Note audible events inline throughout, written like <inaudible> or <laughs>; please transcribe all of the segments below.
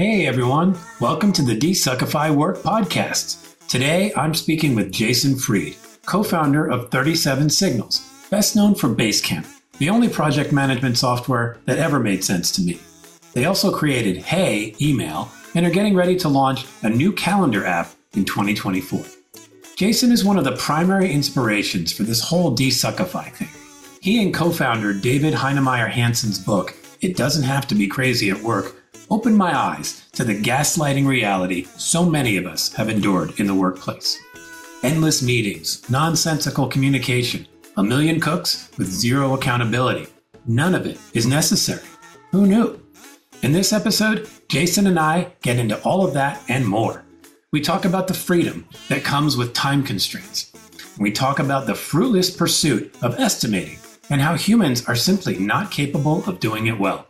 Hey everyone, welcome to the Desuckify Work podcast. Today I'm speaking with Jason Fried, co founder of 37 Signals, best known for Basecamp, the only project management software that ever made sense to me. They also created Hey Email and are getting ready to launch a new calendar app in 2024. Jason is one of the primary inspirations for this whole Desuckify thing. He and co founder David Heinemeier Hansson's book, It Doesn't Have to Be Crazy at Work, opened my eyes to the gaslighting reality so many of us have endured in the workplace. Endless meetings, nonsensical communication, a million cooks with zero accountability. None of it is necessary. Who knew? In this episode, Jason and I get into all of that and more. We talk about the freedom that comes with time constraints. We talk about the fruitless pursuit of estimating and how humans are simply not capable of doing it well.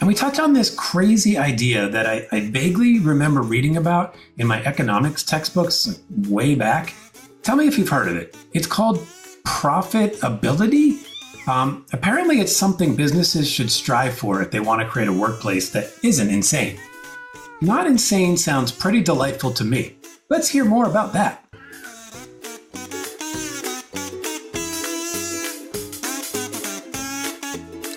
And we touch on this crazy idea that I, I vaguely remember reading about in my economics textbooks way back. Tell me if you've heard of it. It's called profitability. Um, apparently, it's something businesses should strive for if they want to create a workplace that isn't insane. Not insane sounds pretty delightful to me. Let's hear more about that.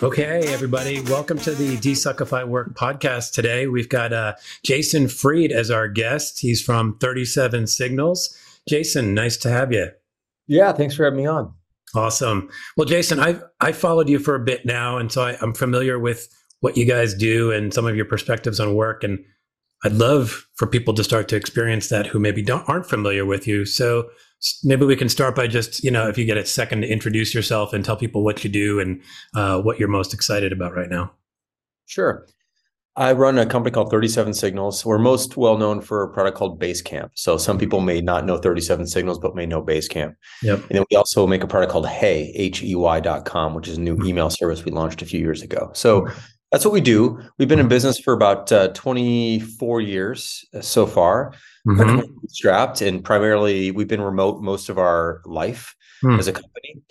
Okay, everybody, welcome to the Desuckify Work podcast. Today, we've got uh, Jason Fried as our guest. He's from 37 Signals. Jason, nice to have you. Yeah, thanks for having me on. Awesome. Well, Jason, I've I followed you for a bit now, and so I, I'm familiar with what you guys do and some of your perspectives on work. And I'd love for people to start to experience that who maybe don't aren't familiar with you. So maybe we can start by just you know if you get a second to introduce yourself and tell people what you do and uh, what you're most excited about right now. Sure. I run a company called 37 signals. We're most well known for a product called basecamp. So some people may not know 37 signals but may know basecamp. Yep. And then we also make a product called hey h-e-y dot com which is a new hmm. email service we launched a few years ago. So that's what we do. We've been in hmm. business for about uh, 24 years uh, so far mm-hmm. strapped and primarily we've been remote most of our life mm. as a company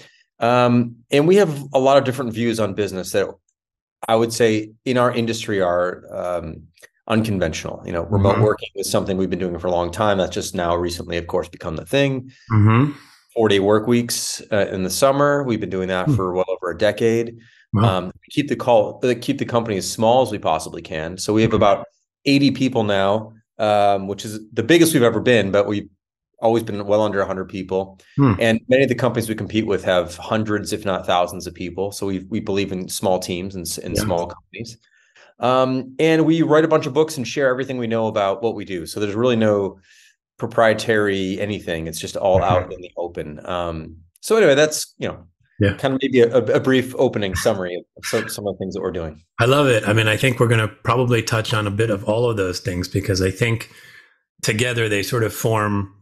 um, and we have a lot of different views on business that i would say in our industry are um, unconventional you know remote mm-hmm. working is something we've been doing for a long time that's just now recently of course become the thing mm-hmm. four day work weeks uh, in the summer we've been doing that mm. for well over a decade wow. um, keep the call keep the company as small as we possibly can so we have mm-hmm. about 80 people now um, which is the biggest we've ever been, but we've always been well under 100 people. Hmm. And many of the companies we compete with have hundreds, if not thousands, of people. So we we believe in small teams and, and yeah. small companies. Um, and we write a bunch of books and share everything we know about what we do. So there's really no proprietary anything. It's just all out in the open. Um, so anyway, that's you know yeah. kind of maybe a, a, brief opening summary of some, some of the things that we're doing. I love it. I mean, I think we're going to probably touch on a bit of all of those things because I think together they sort of form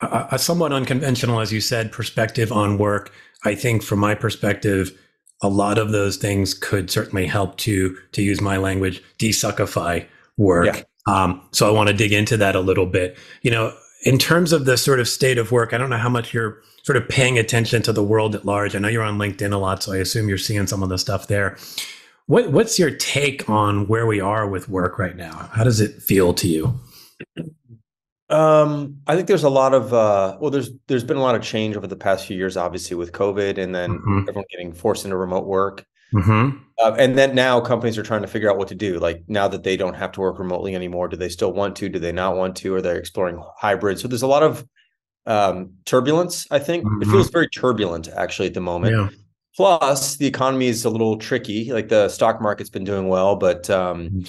a, a somewhat unconventional, as you said, perspective on work. I think from my perspective, a lot of those things could certainly help to, to use my language, desuckify work. Yeah. Um, so I want to dig into that a little bit. You know, in terms of the sort of state of work, I don't know how much you're sort of paying attention to the world at large. I know you're on LinkedIn a lot, so I assume you're seeing some of the stuff there. What, what's your take on where we are with work right now? How does it feel to you? Um, I think there's a lot of uh, well, there's there's been a lot of change over the past few years, obviously with COVID, and then mm-hmm. everyone getting forced into remote work. Mm-hmm. Uh, and then now companies are trying to figure out what to do. Like now that they don't have to work remotely anymore, do they still want to? Do they not want to? Are they exploring hybrid? So there's a lot of um, turbulence. I think mm-hmm. it feels very turbulent actually at the moment. Yeah. Plus, the economy is a little tricky. Like the stock market's been doing well, but um, mm-hmm.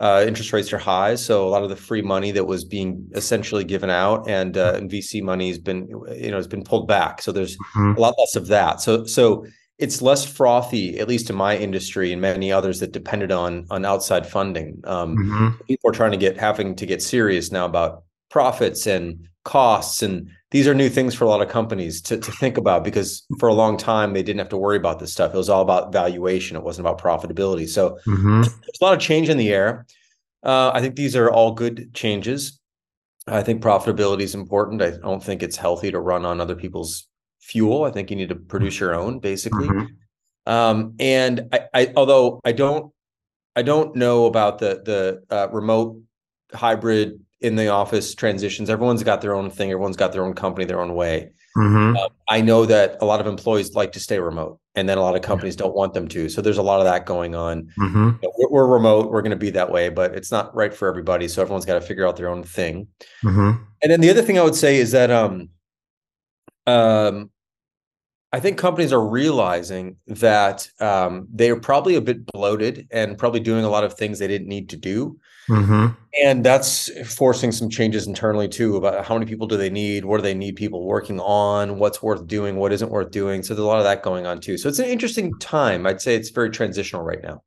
uh, interest rates are high. So a lot of the free money that was being essentially given out and, uh, and VC money has been, you know, has been pulled back. So there's mm-hmm. a lot less of that. So so it's less frothy, at least in my industry and many others that depended on on outside funding. Um, mm-hmm. People are trying to get having to get serious now about profits and costs and these are new things for a lot of companies to, to think about because for a long time they didn't have to worry about this stuff. It was all about valuation. It wasn't about profitability. So mm-hmm. there's a lot of change in the air. Uh, I think these are all good changes. I think profitability is important. I don't think it's healthy to run on other people's fuel. I think you need to produce your own, basically. Mm-hmm. Um, and I, I, although I don't I don't know about the the uh, remote hybrid in the office transitions. Everyone's got their own thing. Everyone's got their own company, their own way. Mm-hmm. Uh, I know that a lot of employees like to stay remote, and then a lot of companies yeah. don't want them to. So there's a lot of that going on. Mm-hmm. You know, we're, we're, remote. We're going to be that way, but it's not right for everybody. So everyone's got to figure out their own thing. Mm-hmm. And then the other thing I would say is that um, um, I think companies are realizing that um, they are probably a bit bloated and probably doing a lot of things they didn't need to do. Mm-hmm. And that's forcing some changes internally too about how many people do they need? What do they need people working on? What's worth doing? What isn't worth doing? So there's a lot of that going on too. So it's an interesting time. I'd say it's very transitional right now.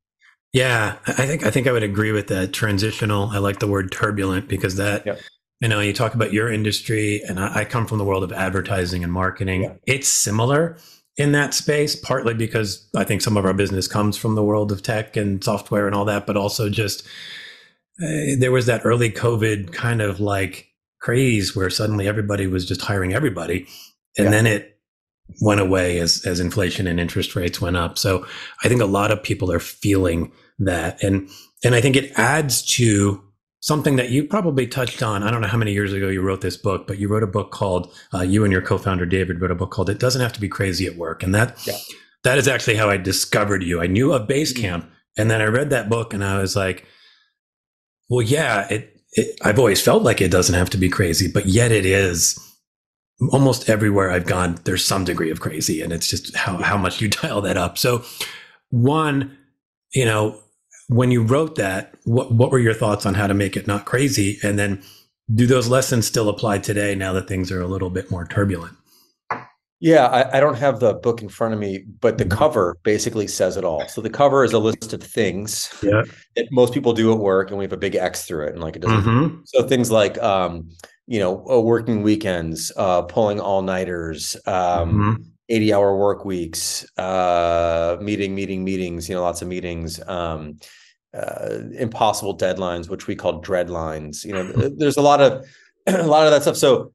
Yeah, I think I think I would agree with that. Transitional. I like the word turbulent because that yep. You know you talk about your industry, and I, I come from the world of advertising and marketing. Yeah. It's similar in that space, partly because I think some of our business comes from the world of tech and software and all that, but also just uh, there was that early COVID kind of like craze where suddenly everybody was just hiring everybody. And yeah. then it went away as, as inflation and interest rates went up. So I think a lot of people are feeling that. And, and I think it adds to something that you probably touched on. I don't know how many years ago you wrote this book, but you wrote a book called, uh, you and your co-founder David wrote a book called It Doesn't Have to Be Crazy at Work. And that, yeah. that is actually how I discovered you. I knew of Basecamp and then I read that book and I was like, well, yeah, it, it, I've always felt like it doesn't have to be crazy, but yet it is. Almost everywhere I've gone, there's some degree of crazy, and it's just how how much you <laughs> dial that up. So, one, you know, when you wrote that, what what were your thoughts on how to make it not crazy, and then do those lessons still apply today now that things are a little bit more turbulent? Yeah, I, I, don't have the book in front of me, but the mm-hmm. cover basically says it all. So the cover is a list of things yeah. that most people do at work, and we have a big X through it, and like it doesn't. Mm-hmm. So things like, um, you know, uh, working weekends, uh, pulling all nighters, um, mm-hmm. Eighty-hour work weeks, uh, meeting, meeting, meetings. You know, lots of meetings. Um, uh, impossible deadlines, which we call dreadlines. You know, <laughs> there's a lot of <clears throat> a lot of that stuff. So,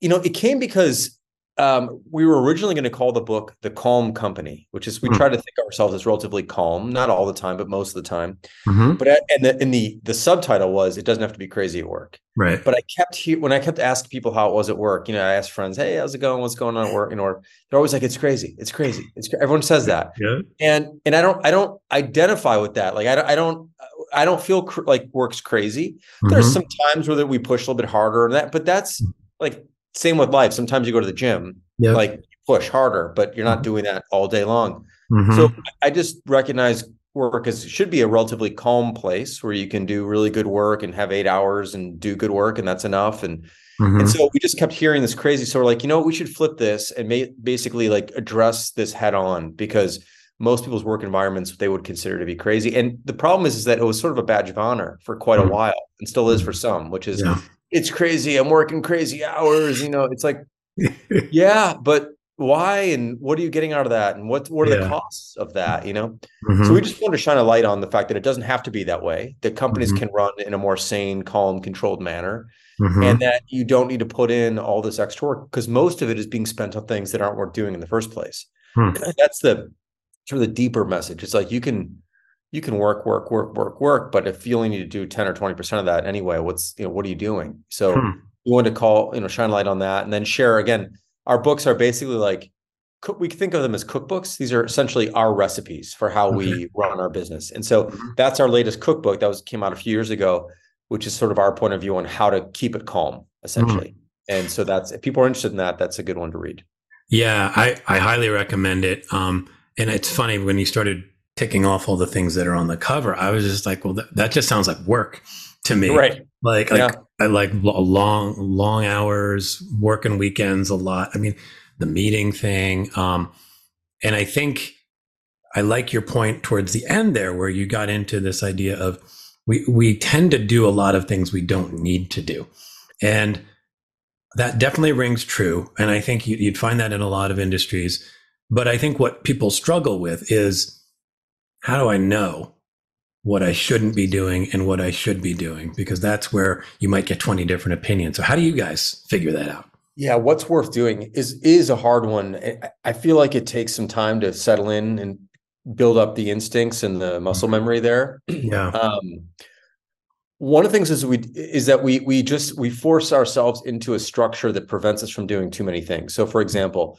you know, it came because um, we were originally going to call the book "The Calm Company," which is we mm-hmm. try to think of ourselves as relatively calm, not all the time, but most of the time. Mm-hmm. But and the, and the the subtitle was "It doesn't have to be crazy at work." Right. But I kept he- when I kept asking people how it was at work. You know, I asked friends, "Hey, how's it going? What's going on at work?" You know, they're always like, "It's crazy. It's crazy. It's cra-. everyone says that." Yeah. And and I don't I don't identify with that. Like I don't I don't I don't feel cr- like work's crazy. Mm-hmm. There's some times where that we push a little bit harder and that, but that's mm. like same with life. Sometimes you go to the gym, yep. like push harder, but you're not mm-hmm. doing that all day long. Mm-hmm. So I just recognize work as should be a relatively calm place where you can do really good work and have eight hours and do good work, and that's enough. And mm-hmm. and so we just kept hearing this crazy. So we're like, you know, we should flip this and may, basically like address this head on because most people's work environments they would consider to be crazy. And the problem is, is that it was sort of a badge of honor for quite a mm-hmm. while and still is for mm-hmm. some, which is yeah it's crazy. I'm working crazy hours. You know, it's like, yeah, but why and what are you getting out of that and what what are yeah. the costs of that you know mm-hmm. so we just want to shine a light on the fact that it doesn't have to be that way that companies mm-hmm. can run in a more sane calm controlled manner mm-hmm. and that you don't need to put in all this extra work because most of it is being spent on things that aren't worth doing in the first place hmm. <clears throat> that's the sort of the deeper message it's like you can you can work, work, work, work, work, but if you only need to do 10 or 20% of that anyway, what's, you know, what are you doing? So hmm. we want to call, you know, shine a light on that and then share again. Our books are basically like, we think of them as cookbooks. These are essentially our recipes for how we run our business. And so mm-hmm. that's our latest cookbook that was came out a few years ago, which is sort of our point of view on how to keep it calm, essentially. Mm-hmm. And so that's if people are interested in that, that's a good one to read. Yeah, I, I highly recommend it. Um, and it's funny when you started ticking off all the things that are on the cover, I was just like, well, that, that just sounds like work to me. Right. Like, like yeah. I like long, long hours, working weekends a lot. I mean, the meeting thing. Um, and I think I like your point towards the end there, where you got into this idea of we, we tend to do a lot of things we don't need to do. And that definitely rings true. And I think you'd find that in a lot of industries. But I think what people struggle with is how do I know what I shouldn't be doing and what I should be doing? Because that's where you might get 20 different opinions. So how do you guys figure that out? Yeah, what's worth doing is is a hard one. I feel like it takes some time to settle in and build up the instincts and the muscle memory there. Yeah. Um, one of the things is we is that we we just we force ourselves into a structure that prevents us from doing too many things. So, for example,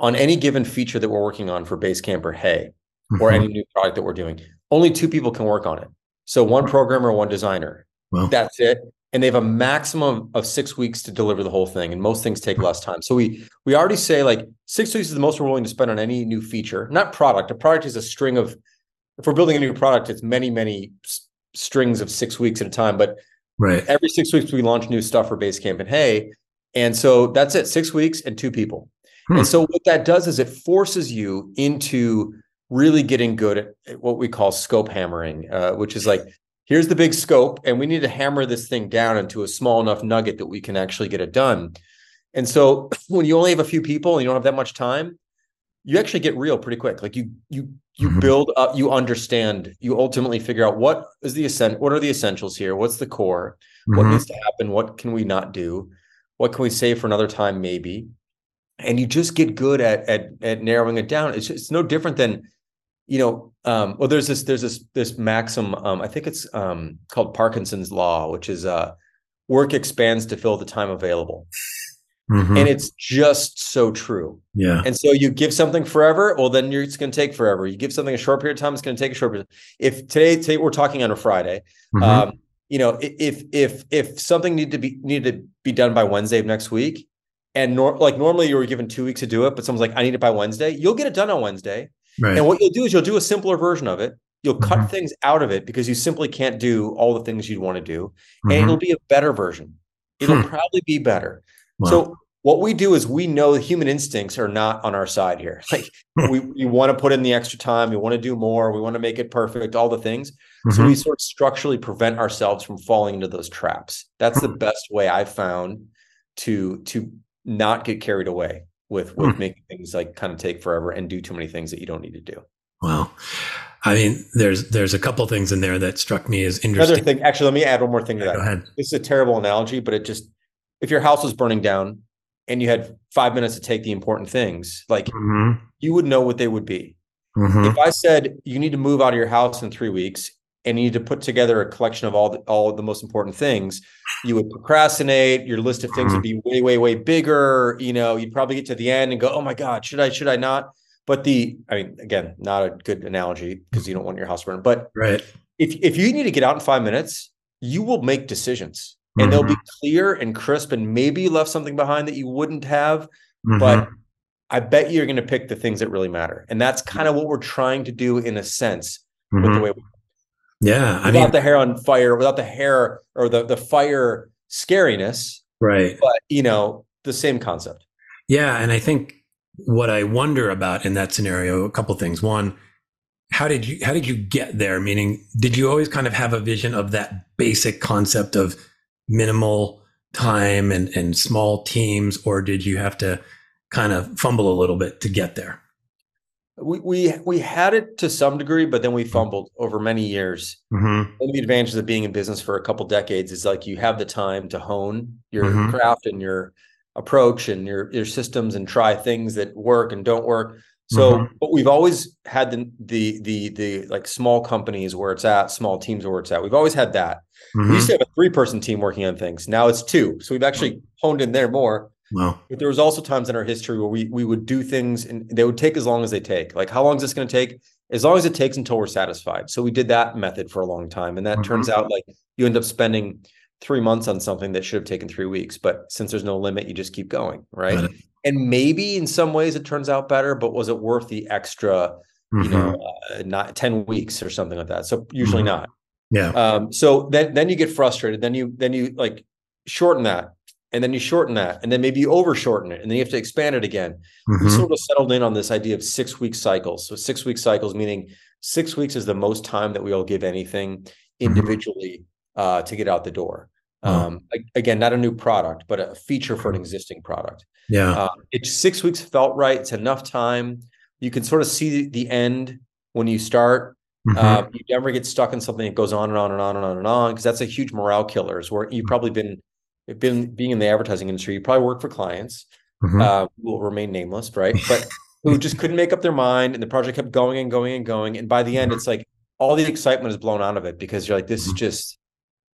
on any given feature that we're working on for Basecamp or Hey, mm-hmm. or any new product that we're doing, only two people can work on it. So, one programmer, one designer. Well. That's it. And they have a maximum of six weeks to deliver the whole thing and most things take less time. So we we already say like six weeks is the most we're willing to spend on any new feature. Not product. A product is a string of if we're building a new product it's many many s- strings of six weeks at a time. But right. every six weeks we launch new stuff for basecamp and hey. And so that's it. Six weeks and two people. Hmm. and so what that does is it forces you into really getting good at, at what we call scope hammering uh, which is like here's the big scope and we need to hammer this thing down into a small enough nugget that we can actually get it done and so <clears throat> when you only have a few people and you don't have that much time you actually get real pretty quick like you you you mm-hmm. build up you understand you ultimately figure out what is the ascent what are the essentials here what's the core mm-hmm. what needs to happen what can we not do what can we save for another time maybe and you just get good at at, at narrowing it down it's, it's no different than you know, um, well, there's this there's this this maxim. Um, I think it's um, called Parkinson's law, which is uh, work expands to fill the time available. Mm-hmm. And it's just so true. Yeah. And so you give something forever, well, then it's going to take forever. You give something a short period of time, it's going to take a short period. If today, today we're talking on a Friday, mm-hmm. um, you know, if if if something needed to be needed to be done by Wednesday of next week, and nor- like normally you were given two weeks to do it, but someone's like, I need it by Wednesday, you'll get it done on Wednesday. Right. And what you'll do is you'll do a simpler version of it. You'll cut mm-hmm. things out of it because you simply can't do all the things you'd want to do. Mm-hmm. And it'll be a better version. It'll hmm. probably be better. Wow. So what we do is we know the human instincts are not on our side here. <laughs> Like we, <laughs> we want to put in the extra time, we want to do more, we want to make it perfect, all the things. Mm-hmm. So we sort of structurally prevent ourselves from falling into those traps. That's the hmm. best way I've found to to not get carried away with with hmm. making things like kind of take forever and do too many things that you don't need to do. Well, I mean, there's there's a couple things in there that struck me as interesting. Another thing, actually, let me add one more thing to yeah, that. Go ahead. This is a terrible analogy, but it just if your house was burning down and you had five minutes to take the important things, like mm-hmm. you would know what they would be. Mm-hmm. If I said you need to move out of your house in three weeks and you need to put together a collection of all the, all the most important things, you would procrastinate. Your list of things would mm-hmm. be way, way, way bigger. You know, you'd probably get to the end and go, "Oh my God, should I? Should I not?" But the, I mean, again, not a good analogy because you don't want your house burned. But right, if if you need to get out in five minutes, you will make decisions, and mm-hmm. they'll be mm-hmm. clear and crisp, and maybe you left something behind that you wouldn't have, mm-hmm. but. I bet you're going to pick the things that really matter. And that's kind of what we're trying to do in a sense with the mm-hmm. way we yeah, I mean, without mean, the hair on fire, without the hair or the the fire scariness, right? But you know, the same concept. Yeah, and I think what I wonder about in that scenario, a couple things. One, how did you how did you get there? Meaning, did you always kind of have a vision of that basic concept of minimal time and and small teams, or did you have to kind of fumble a little bit to get there? We we we had it to some degree, but then we fumbled over many years. Mm-hmm. One of the advantages of being in business for a couple decades is like you have the time to hone your mm-hmm. craft and your approach and your your systems and try things that work and don't work. So, mm-hmm. but we've always had the the the the like small companies where it's at, small teams where it's at. We've always had that. We used mm-hmm. to have a three person team working on things. Now it's two. So we've actually honed in there more. Wow. But there was also times in our history where we we would do things and they would take as long as they take. Like how long is this going to take? As long as it takes until we're satisfied. So we did that method for a long time. And that mm-hmm. turns out like you end up spending three months on something that should have taken three weeks. But since there's no limit, you just keep going. Right. And maybe in some ways it turns out better, but was it worth the extra, mm-hmm. you know, mm-hmm. uh, not 10 weeks or something like that? So usually mm-hmm. not. Yeah. Um, so then then you get frustrated. Then you then you like shorten that and then you shorten that and then maybe you over shorten it and then you have to expand it again mm-hmm. we sort of settled in on this idea of six week cycles so six week cycles meaning six weeks is the most time that we'll give anything mm-hmm. individually mm-hmm. uh, to get out the door um, again not a new product but a feature for an mm-hmm. existing product yeah uh, it's six weeks felt right it's enough time you can sort of see the end when you start Mm-hmm. Uh, you never get stuck in something that goes on and on and on and on and on because that's a huge morale killer. Is where you've probably been been being in the advertising industry, you probably work for clients mm-hmm. uh, who will remain nameless, right? But who just couldn't make up their mind and the project kept going and going and going. And by the end, it's like all the excitement is blown out of it because you're like, this is mm-hmm. just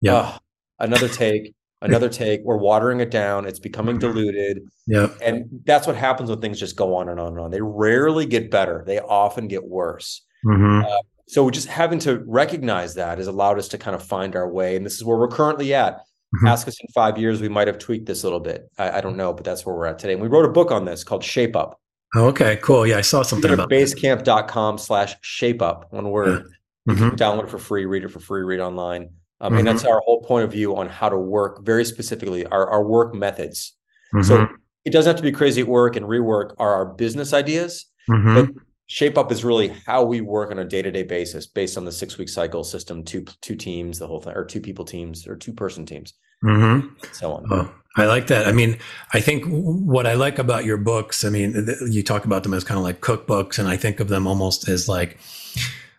yeah, uh, another take, another take. We're watering it down. It's becoming mm-hmm. diluted. Yeah. And that's what happens when things just go on and on and on. They rarely get better. They often get worse. Mm-hmm. Uh, so just having to recognize that has allowed us to kind of find our way. And this is where we're currently at. Mm-hmm. Ask us in five years, we might have tweaked this a little bit. I, I, don't know, but that's where we're at today. And we wrote a book on this called Shape Up. Oh, okay, cool. Yeah, I saw something about basecamp.com slash shape up, one word. Yeah. Mm-hmm. Download it for free, read it for free, read online. Um, mm-hmm. And that's our whole point of view on how to work very specifically, our, our work methods. Mm-hmm. So it doesn't have to be crazy at work and rework are our business ideas, mm-hmm. but shape up is really how we work on a day-to-day basis based on the six-week cycle system, two two teams, the whole thing, or two people teams or two person teams. Mm-hmm. So on. Oh, I like that. I mean, I think what I like about your books, I mean, you talk about them as kind of like cookbooks, and I think of them almost as like,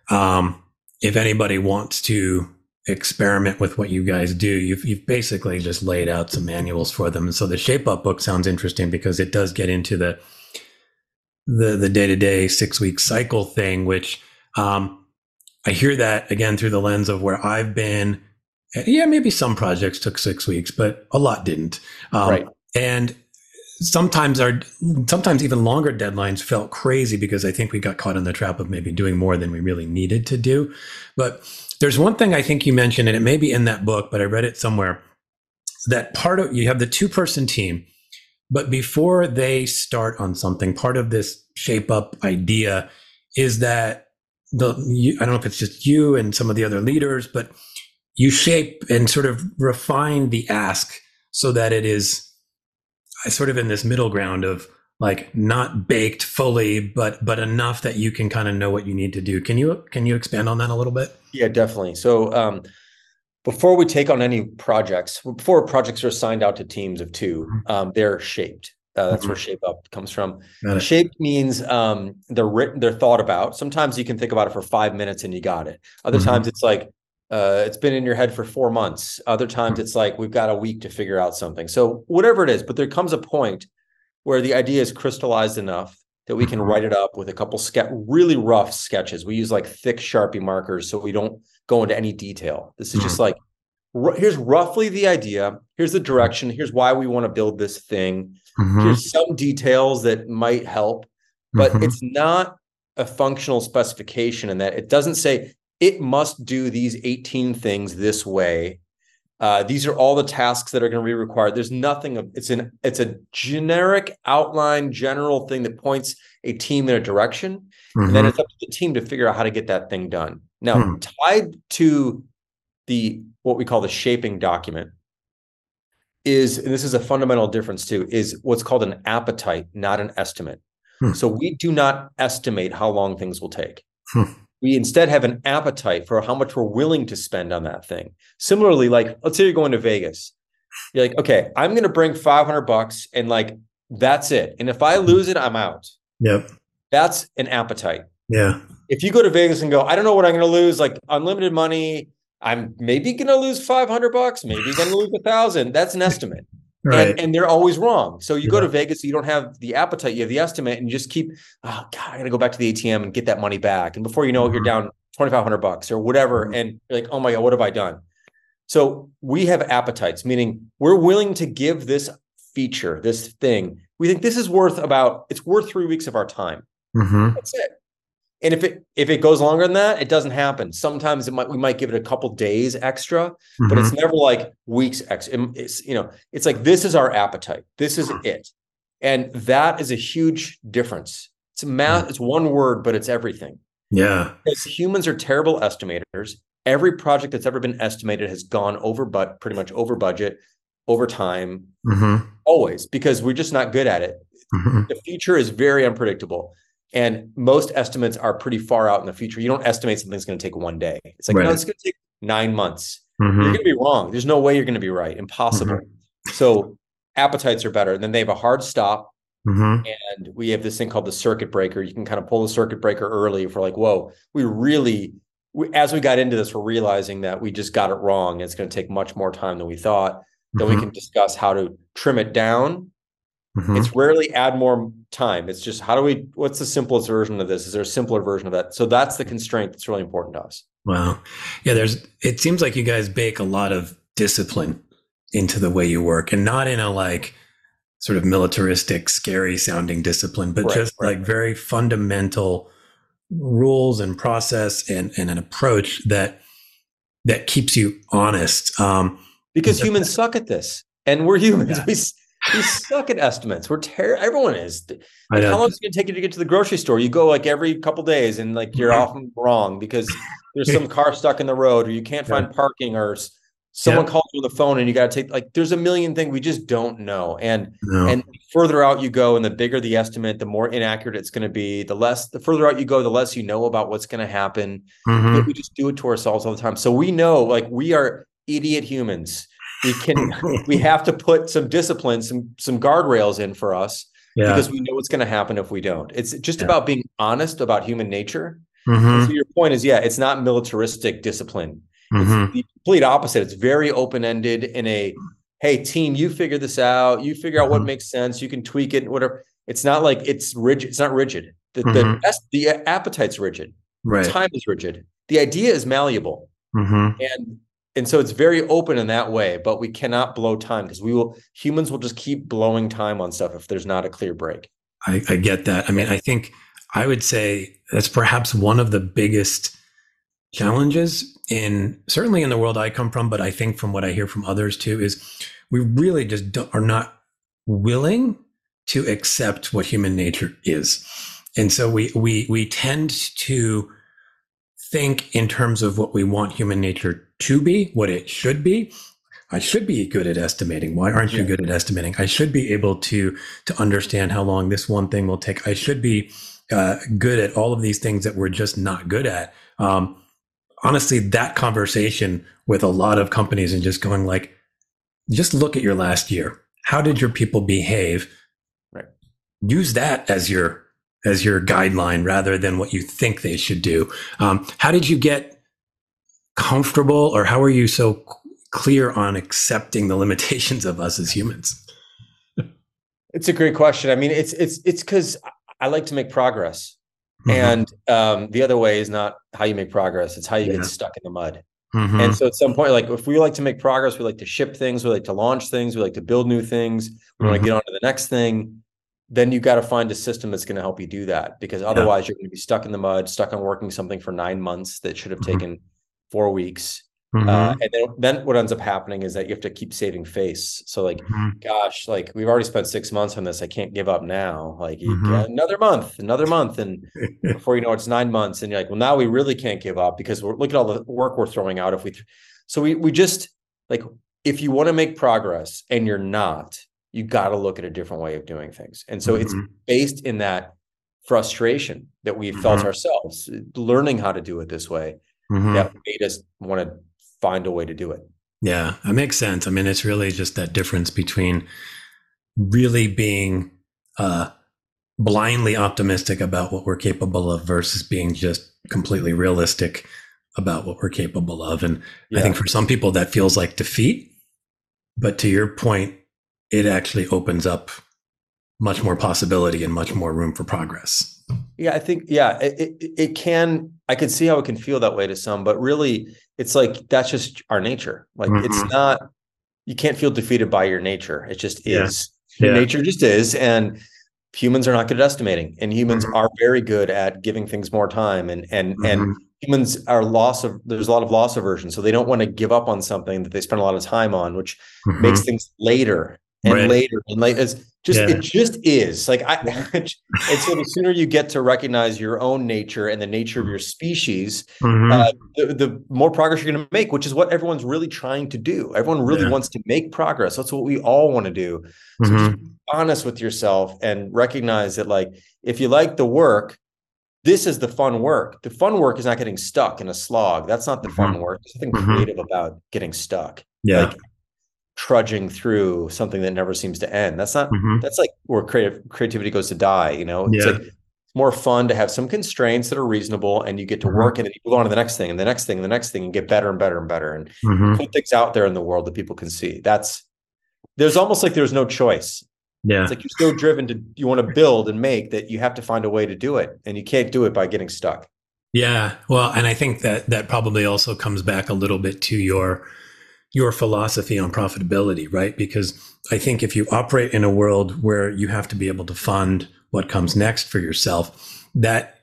um, if anybody wants to experiment with what you guys do, you've, you've basically just laid out some manuals for them. And so the Shape Up book sounds interesting because it does get into the the the day to day six week cycle thing, which um, I hear that again through the lens of where I've been yeah, maybe some projects took six weeks, but a lot didn't. Um, right. And sometimes our sometimes even longer deadlines felt crazy because I think we got caught in the trap of maybe doing more than we really needed to do. But there's one thing I think you mentioned, and it may be in that book, but I read it somewhere. That part of you have the two person team, but before they start on something, part of this shape up idea is that the you, I don't know if it's just you and some of the other leaders, but you shape and sort of refine the ask so that it is sort of in this middle ground of like not baked fully but but enough that you can kind of know what you need to do can you can you expand on that a little bit yeah definitely so um before we take on any projects before projects are assigned out to teams of 2 mm-hmm. um, they're shaped uh, that's mm-hmm. where shape up comes from. Shape means um, they're written, they're thought about. Sometimes you can think about it for five minutes and you got it. Other mm-hmm. times it's like uh, it's been in your head for four months. Other times it's like we've got a week to figure out something. So whatever it is, but there comes a point where the idea is crystallized enough that we can write it up with a couple ske- really rough sketches. We use like thick Sharpie markers so we don't go into any detail. This is just like r- here's roughly the idea. Here's the direction. Here's why we want to build this thing. Mm-hmm. Here's some details that might help, but mm-hmm. it's not a functional specification in that it doesn't say it must do these 18 things this way. Uh, these are all the tasks that are going to be required. There's nothing of it's an it's a generic outline, general thing that points a team in a direction, mm-hmm. and then mm-hmm. it's up to the team to figure out how to get that thing done. Now, mm-hmm. tied to the what we call the shaping document is, and this is a fundamental difference too, is what's called an appetite, not an estimate. Hmm. So we do not estimate how long things will take. We instead have an appetite for how much we're willing to spend on that thing. Similarly, like let's say you're going to Vegas. You're like, okay, I'm going to bring 500 bucks and like that's it. And if I lose it, I'm out. Yep. That's an appetite. Yeah. If you go to Vegas and go, I don't know what I'm going to lose, like unlimited money, I'm maybe going to lose 500 bucks, maybe going to lose a thousand. That's an estimate. Right. And, and, they're always wrong. So you yeah. go to Vegas, you don't have the appetite, you have the estimate, and you just keep, oh God, I gotta go back to the ATM and get that money back. And before you know it, you're mm-hmm. down 2,500 bucks or whatever. Mm-hmm. And you're like, oh my God, what have I done? So we have appetites, meaning we're willing to give this feature, this thing. We think this is worth about, it's worth three weeks of our time. Mm-hmm. That's it and if it if it goes longer than that it doesn't happen. Sometimes it might we might give it a couple days extra mm-hmm. but it's mm-hmm. never like weeks extra. It's you know it's like this is our appetite. This is it. And that is a huge difference. It's math it's one word but it's everything. Yeah. Because humans are terrible estimators. Every project that's ever been estimated has gone over but pretty much over budget over time. Mm-hmm. always because we're just not good at it. Mm-hmm. the future is very unpredictable and most estimates are pretty far out in the future. You don't estimate something's going to take one day. It's like, right. no, it's going to take nine months. Mm-hmm. You're going to be wrong. There's no way you're going to be right. Impossible. Mm-hmm. So appetites are better. And then they have a hard stop. Mm-hmm. And we have this thing called the circuit breaker. You can kind of pull the circuit breaker early if we're like, whoa, we really, we, as we got into this, we're realizing that we just got it wrong. It's going to take much more time than we thought. Then we mm-hmm. can discuss how to trim it down Mm-hmm. It's rarely add more time. It's just how do we? What's the simplest version of this? Is there a simpler version of that? So that's the constraint that's really important to us. Wow, yeah. There's. It seems like you guys bake a lot of discipline into the way you work, and not in a like sort of militaristic, scary sounding discipline, but right, just right. like very fundamental rules and process and, and an approach that that keeps you honest. Um, because <laughs> humans suck at this, and we're humans. Yeah. We we suck at estimates. We're terrible. Everyone is. Like, how long is it going to take you to get to the grocery store? You go like every couple days, and like you're often wrong because there's some car stuck in the road, or you can't find parking, or someone calls you on the phone, and you got to take like. There's a million things we just don't know, and no. and further out you go, and the bigger the estimate, the more inaccurate it's going to be. The less, the further out you go, the less you know about what's going to happen. Mm-hmm. We just do it to ourselves all the time. So we know, like, we are idiot humans we can we <laughs> have to put some discipline some some guardrails in for us yeah. because we know what's going to happen if we don't it's just yeah. about being honest about human nature mm-hmm. so your point is yeah it's not militaristic discipline mm-hmm. it's the complete opposite it's very open-ended in a hey team you figure this out you figure out mm-hmm. what makes sense you can tweak it whatever it's not like it's rigid it's not rigid the, the, mm-hmm. the appetite's rigid right. time is rigid the idea is malleable mm-hmm. and and so it's very open in that way but we cannot blow time because we will humans will just keep blowing time on stuff if there's not a clear break. I, I, get that. I mean i think i would say that's perhaps one of the biggest challenges in certainly in the world i come from but i think from what i hear from others too is we really just are not willing to accept what human nature is. And so we we we tend to think in terms of what we want human nature to be, what it should be. I should be good at estimating. Why aren't you good at estimating? I should be able to to understand how long this one thing will take. I should be uh, good at all of these things that we're just not good at. Um, honestly, that conversation with a lot of companies and just going like, just look at your last year. How did your people behave? Right. Use that as your as your guideline rather than what you think they should do. Um, how did you get comfortable or how are you so clear on accepting the limitations of us as humans? It's a great question. I mean, it's it's it's because I like to make progress, mm-hmm. and um, the other way is not how you make progress; it's how you yeah. get stuck in the mud. Mm-hmm. And so, at some point, like if we like to make progress, we like to ship things, we like to launch things, we like to build new things, we mm-hmm. want to get on to the next thing. Then you got to find a system that's going to help you do that, because otherwise, yeah. you're going to be stuck in the mud, stuck on working something for nine months that should have mm-hmm. taken four weeks. Mm-hmm. Uh, and then, then what ends up happening is that you have to keep saving face. So like, mm-hmm. gosh, like we've already spent six months on this. I can't give up now. Like mm-hmm. another month, another month. And <laughs> before you know it's nine months. And you're like, well, now we really can't give up because we're look at all the work we're throwing out. If we, th- so we, we just like, if you want to make progress and you're not, you got to look at a different way of doing things. And so it's mm-hmm. based in that frustration that we felt mm-hmm. ourselves learning how to do it this way mm-hmm. that made us want to find a way to do it. Yeah, it makes sense. I mean, it's really just that difference between really being uh, blindly optimistic about what we're capable of versus being just completely realistic about what we're capable of. And yeah. I think for some people that feels like defeat. But to your point, it actually opens up much more possibility and much more room for progress. Yeah, I think yeah, it, it, it can. I can see how it can feel that way to some, but really, it's like that's just our nature. Like mm-hmm. it's not. You can't feel defeated by your nature. It just is. Yeah. Your yeah. nature just is, and humans are not good at estimating, and humans mm-hmm. are very good at giving things more time, and and mm-hmm. and humans are loss of. There's a lot of loss aversion, so they don't want to give up on something that they spend a lot of time on, which mm-hmm. makes things later and right. later and later. It's just yeah. it just is like I. and <laughs> so the sooner you get to recognize your own nature and the nature of your species, mm-hmm. uh, the, the, more progress you're going to make. Which is what everyone's really trying to do. Everyone really yeah. wants to make progress. That's what we all want to do. So mm-hmm. just be honest with yourself and recognize that, like, if you like the work, this is the fun work. The fun work is not getting stuck in a slog. That's not the mm-hmm. fun work. There's something mm-hmm. creative about getting stuck. Yeah. Like, trudging through something that never seems to end. That's not mm-hmm. that's like where creative creativity goes to die, you know? It's yeah. like it's more fun to have some constraints that are reasonable and you get to mm-hmm. work and then you move on to the next thing and the next thing and the next thing and get better and better and better and mm-hmm. put things out there in the world that people can see. That's there's almost like there's no choice. Yeah. It's like you're so driven to you want to build and make that you have to find a way to do it. And you can't do it by getting stuck. Yeah. Well, and I think that that probably also comes back a little bit to your your philosophy on profitability, right? Because I think if you operate in a world where you have to be able to fund what comes next for yourself, that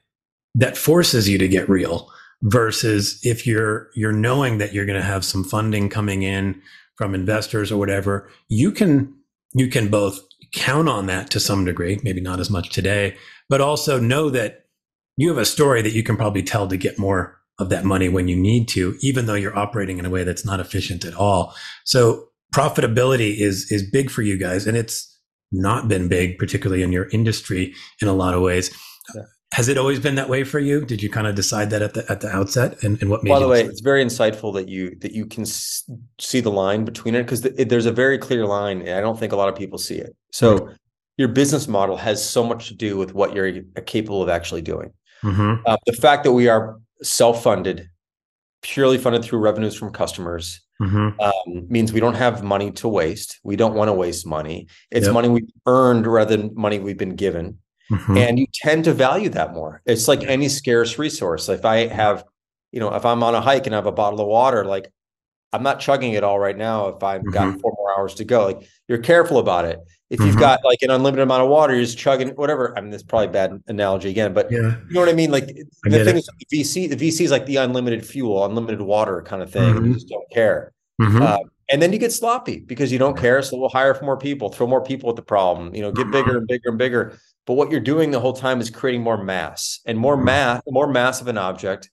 that forces you to get real versus if you're you're knowing that you're going to have some funding coming in from investors or whatever, you can you can both count on that to some degree, maybe not as much today, but also know that you have a story that you can probably tell to get more of that money when you need to, even though you're operating in a way that's not efficient at all. So profitability is is big for you guys, and it's not been big, particularly in your industry, in a lot of ways. Yeah. Has it always been that way for you? Did you kind of decide that at the at the outset, and, and what made? By the way, decide? it's very insightful that you that you can see the line between it because the, there's a very clear line, and I don't think a lot of people see it. So, mm-hmm. your business model has so much to do with what you're capable of actually doing. Mm-hmm. Uh, the fact that we are self-funded, purely funded through revenues from customers, mm-hmm. um, means we don't have money to waste. We don't want to waste money. It's yep. money we've earned rather than money we've been given. Mm-hmm. And you tend to value that more. It's like any scarce resource. If I have, you know, if I'm on a hike and I have a bottle of water, like I'm not chugging it all right now if I've mm-hmm. got four more hours to go. Like you're careful about it. If you've mm-hmm. got like an unlimited amount of water, you're just chugging whatever. I mean, that's probably a bad analogy again, but yeah. you know what I mean? Like I the thing it. is the VC, the VC is like the unlimited fuel, unlimited water kind of thing. Mm-hmm. You just don't care. Mm-hmm. Uh, and then you get sloppy because you don't care. So we'll hire more people, throw more people at the problem, you know, get bigger and bigger and bigger. But what you're doing the whole time is creating more mass and more mm-hmm. mass, more mass of an object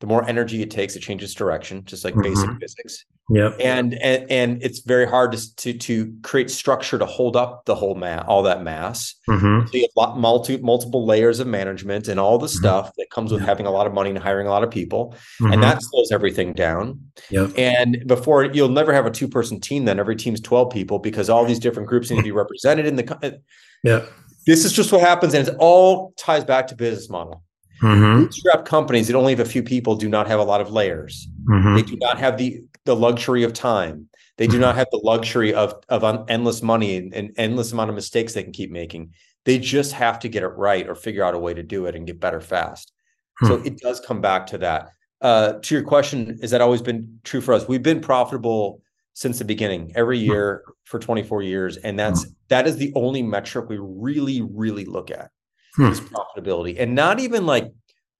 the more energy it takes, it changes direction, just like mm-hmm. basic physics. Yeah. And, and and it's very hard to, to to create structure to hold up the whole mass, all that mass. Mm-hmm. So you have multi, multiple layers of management and all the mm-hmm. stuff that comes with having a lot of money and hiring a lot of people, and mm-hmm. that slows everything down. Yeah. And before you'll never have a two person team. Then every team's twelve people because all these different groups need to be represented in the. Yeah. This is just what happens, and it all ties back to business model. Mm-hmm. Bootstrap companies that only have a few people do not have a lot of layers. Mm-hmm. They do not have the the luxury of time. They do mm-hmm. not have the luxury of of un- endless money and, and endless amount of mistakes they can keep making. They just have to get it right or figure out a way to do it and get better fast. So hmm. it does come back to that. Uh, to your question, is that always been true for us? We've been profitable since the beginning, every hmm. year for 24 years, and that's hmm. that is the only metric we really, really look at hmm. is profitability. And not even like,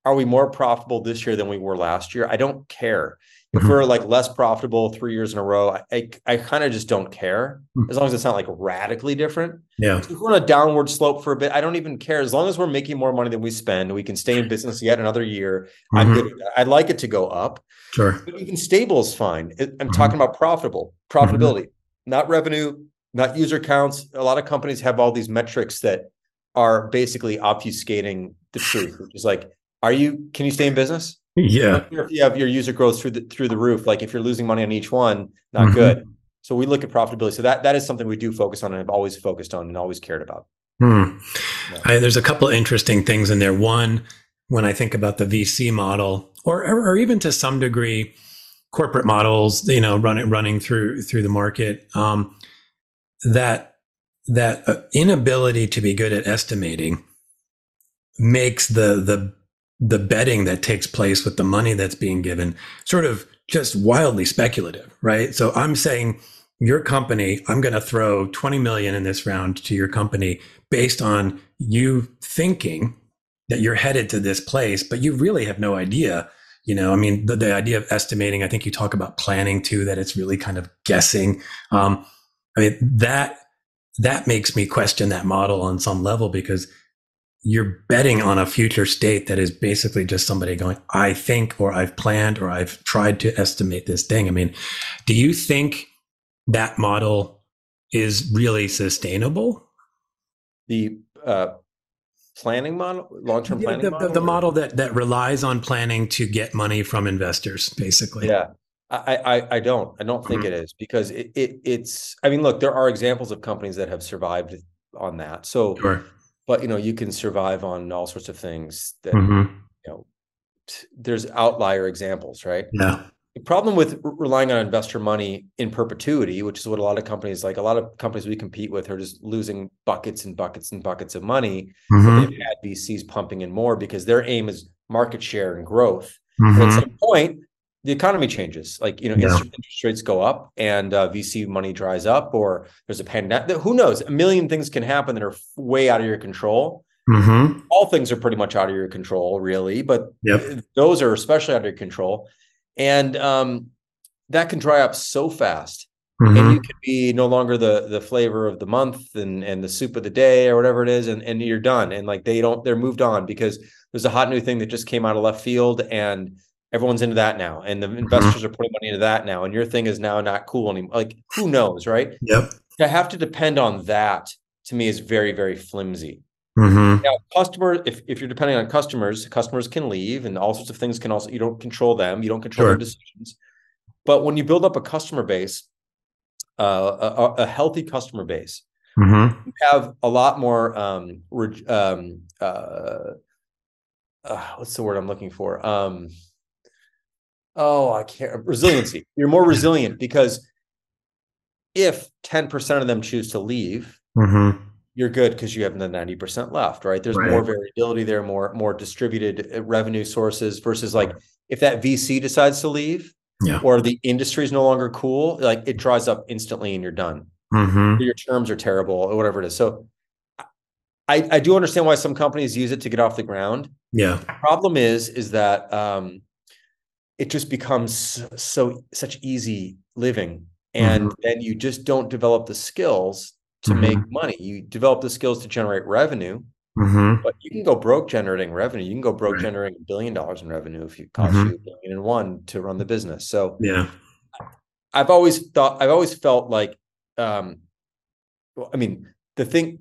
are we more profitable this year than we were last year? I don't care. If mm-hmm. we're like less profitable three years in a row, I I, I kind of just don't care hmm. as long as it's not like radically different. Yeah. if we're on a downward slope for a bit, I don't even care. As long as we're making more money than we spend, we can stay in business yet another year. Mm-hmm. I'm good. I'd like it to go up. Sure. But even stable is fine. I'm mm-hmm. talking about profitable mm-hmm. profitability, not revenue, not user counts. A lot of companies have all these metrics that are basically obfuscating the truth, which is like, are you can you stay in business? Yeah. If you have your user growth through the through the roof, like if you're losing money on each one, not mm-hmm. good. So we look at profitability. So that that is something we do focus on and have always focused on and always cared about. Hmm. Yeah. I, there's a couple of interesting things in there. One, when I think about the VC model, or or even to some degree, corporate models, you know, running running through through the market, um, that that uh, inability to be good at estimating makes the the the betting that takes place with the money that's being given sort of just wildly speculative, right? So I'm saying your company, I'm going to throw 20 million in this round to your company based on you thinking that you're headed to this place, but you really have no idea. You know, I mean, the, the idea of estimating, I think you talk about planning too, that it's really kind of guessing. Um, I mean, that that makes me question that model on some level because you're betting on a future state that is basically just somebody going, I think, or I've planned, or I've tried to estimate this thing. I mean, do you think that model is really sustainable? The uh, planning model, long term planning the, model? The, the model that, that relies on planning to get money from investors, basically. Yeah. I, I, I don't. I don't think mm-hmm. it is because it, it it's. I mean, look, there are examples of companies that have survived on that. So, sure. but you know, you can survive on all sorts of things that mm-hmm. you know. T- there's outlier examples, right? Yeah. the problem with relying on investor money in perpetuity, which is what a lot of companies like a lot of companies we compete with are just losing buckets and buckets and buckets of money. Mm-hmm. They've had VCs pumping in more because their aim is market share and growth. Mm-hmm. at some point, the economy changes. Like you know, yeah. interest rates go up and uh, VC money dries up, or there's a pandemic. Who knows? A million things can happen that are way out of your control. Mm-hmm. All things are pretty much out of your control, really, but yep. those are especially out of your control and um, that can dry up so fast. Mm-hmm. And you can be no longer the the flavor of the month and and the soup of the day or whatever it is, and and you're done. And like they don't, they're moved on because there's a hot new thing that just came out of left field, and everyone's into that now, and the mm-hmm. investors mm-hmm. are putting money into that now, and your thing is now not cool anymore. Like who knows, right? Yep. To have to depend on that to me is very very flimsy. Mm-hmm. Now, customer, if, if you're depending on customers, customers can leave and all sorts of things can also, you don't control them, you don't control sure. their decisions. But when you build up a customer base, uh, a, a, healthy customer base, mm-hmm. you have a lot more, um, um, uh, uh, what's the word I'm looking for? Um, oh, I can't, resiliency. You're more resilient because if 10% of them choose to leave, mm-hmm you're good because you have the 90% left, right? There's right. more variability there, more more distributed uh, revenue sources versus like if that VC decides to leave yeah. or the industry is no longer cool, like it dries up instantly and you're done. Mm-hmm. Your terms are terrible or whatever it is. So I, I do understand why some companies use it to get off the ground. Yeah. The problem is, is that um, it just becomes so such easy living. And mm-hmm. then you just don't develop the skills to mm-hmm. make money. You develop the skills to generate revenue, mm-hmm. but you can go broke generating revenue. You can go broke right. generating a billion dollars in revenue if you cost mm-hmm. you a billion and one to run the business. So yeah, I've always thought I've always felt like, um, well, I mean, the thing.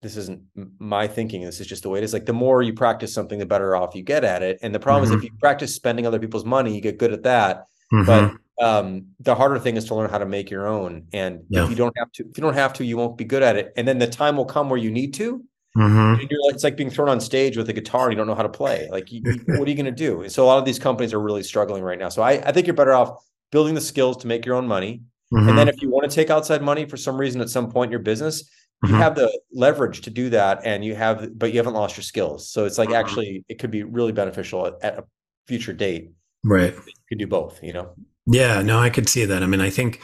This isn't my thinking. This is just the way it is. Like the more you practice something, the better off you get at it. And the problem is, if mm-hmm. you practice spending other people's money, you get good at that. But mm-hmm um, the harder thing is to learn how to make your own. And yeah. if you don't have to, if you don't have to, you won't be good at it. And then the time will come where you need to. Mm-hmm. Like, it's like being thrown on stage with a guitar and you don't know how to play. Like, you, what are you going to do? And so a lot of these companies are really struggling right now. So I, I think you're better off building the skills to make your own money. Mm-hmm. And then if you want to take outside money for some reason at some point in your business, you mm-hmm. have the leverage to do that and you have but you haven't lost your skills so it's like mm-hmm. actually it could be really beneficial at, at a future date right you could do both you know yeah, no, I could see that. I mean, I think,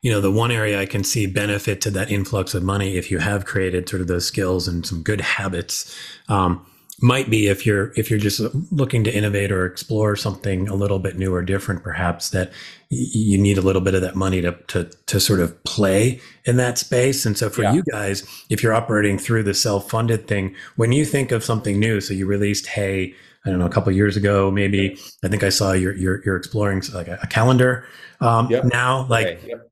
you know, the one area I can see benefit to that influx of money if you have created sort of those skills and some good habits um, might be if you're if you're just looking to innovate or explore something a little bit new or different, perhaps that you need a little bit of that money to to to sort of play in that space. And so for yeah. you guys, if you're operating through the self funded thing, when you think of something new, so you released Hey I don't know, a couple years ago, maybe. I think I saw you're you're, you're exploring like a, a calendar um, yep. now. Like okay. yep.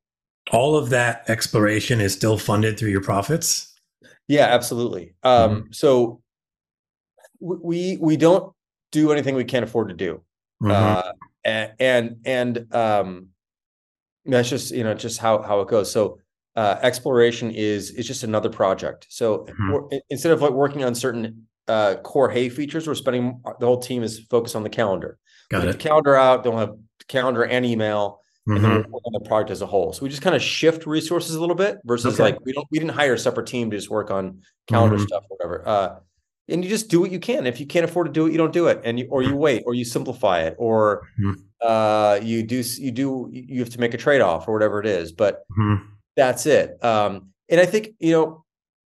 all of that exploration is still funded through your profits. Yeah, absolutely. Um, mm-hmm. So we we don't do anything we can't afford to do, mm-hmm. uh, and and, and um, that's just you know just how how it goes. So uh, exploration is is just another project. So mm-hmm. instead of like working on certain uh, core Hey features. We're spending the whole team is focused on the calendar. Got it. The calendar out. Don't have calendar and email. Mm-hmm. And then mm-hmm. we're on the product as a whole. So we just kind of shift resources a little bit versus okay. like we don't we didn't hire a separate team to just work on calendar mm-hmm. stuff or whatever. Uh, and you just do what you can. If you can't afford to do it, you don't do it, and you or you wait, or you simplify it, or mm-hmm. uh, you do you do you have to make a trade off or whatever it is. But mm-hmm. that's it. Um, and I think you know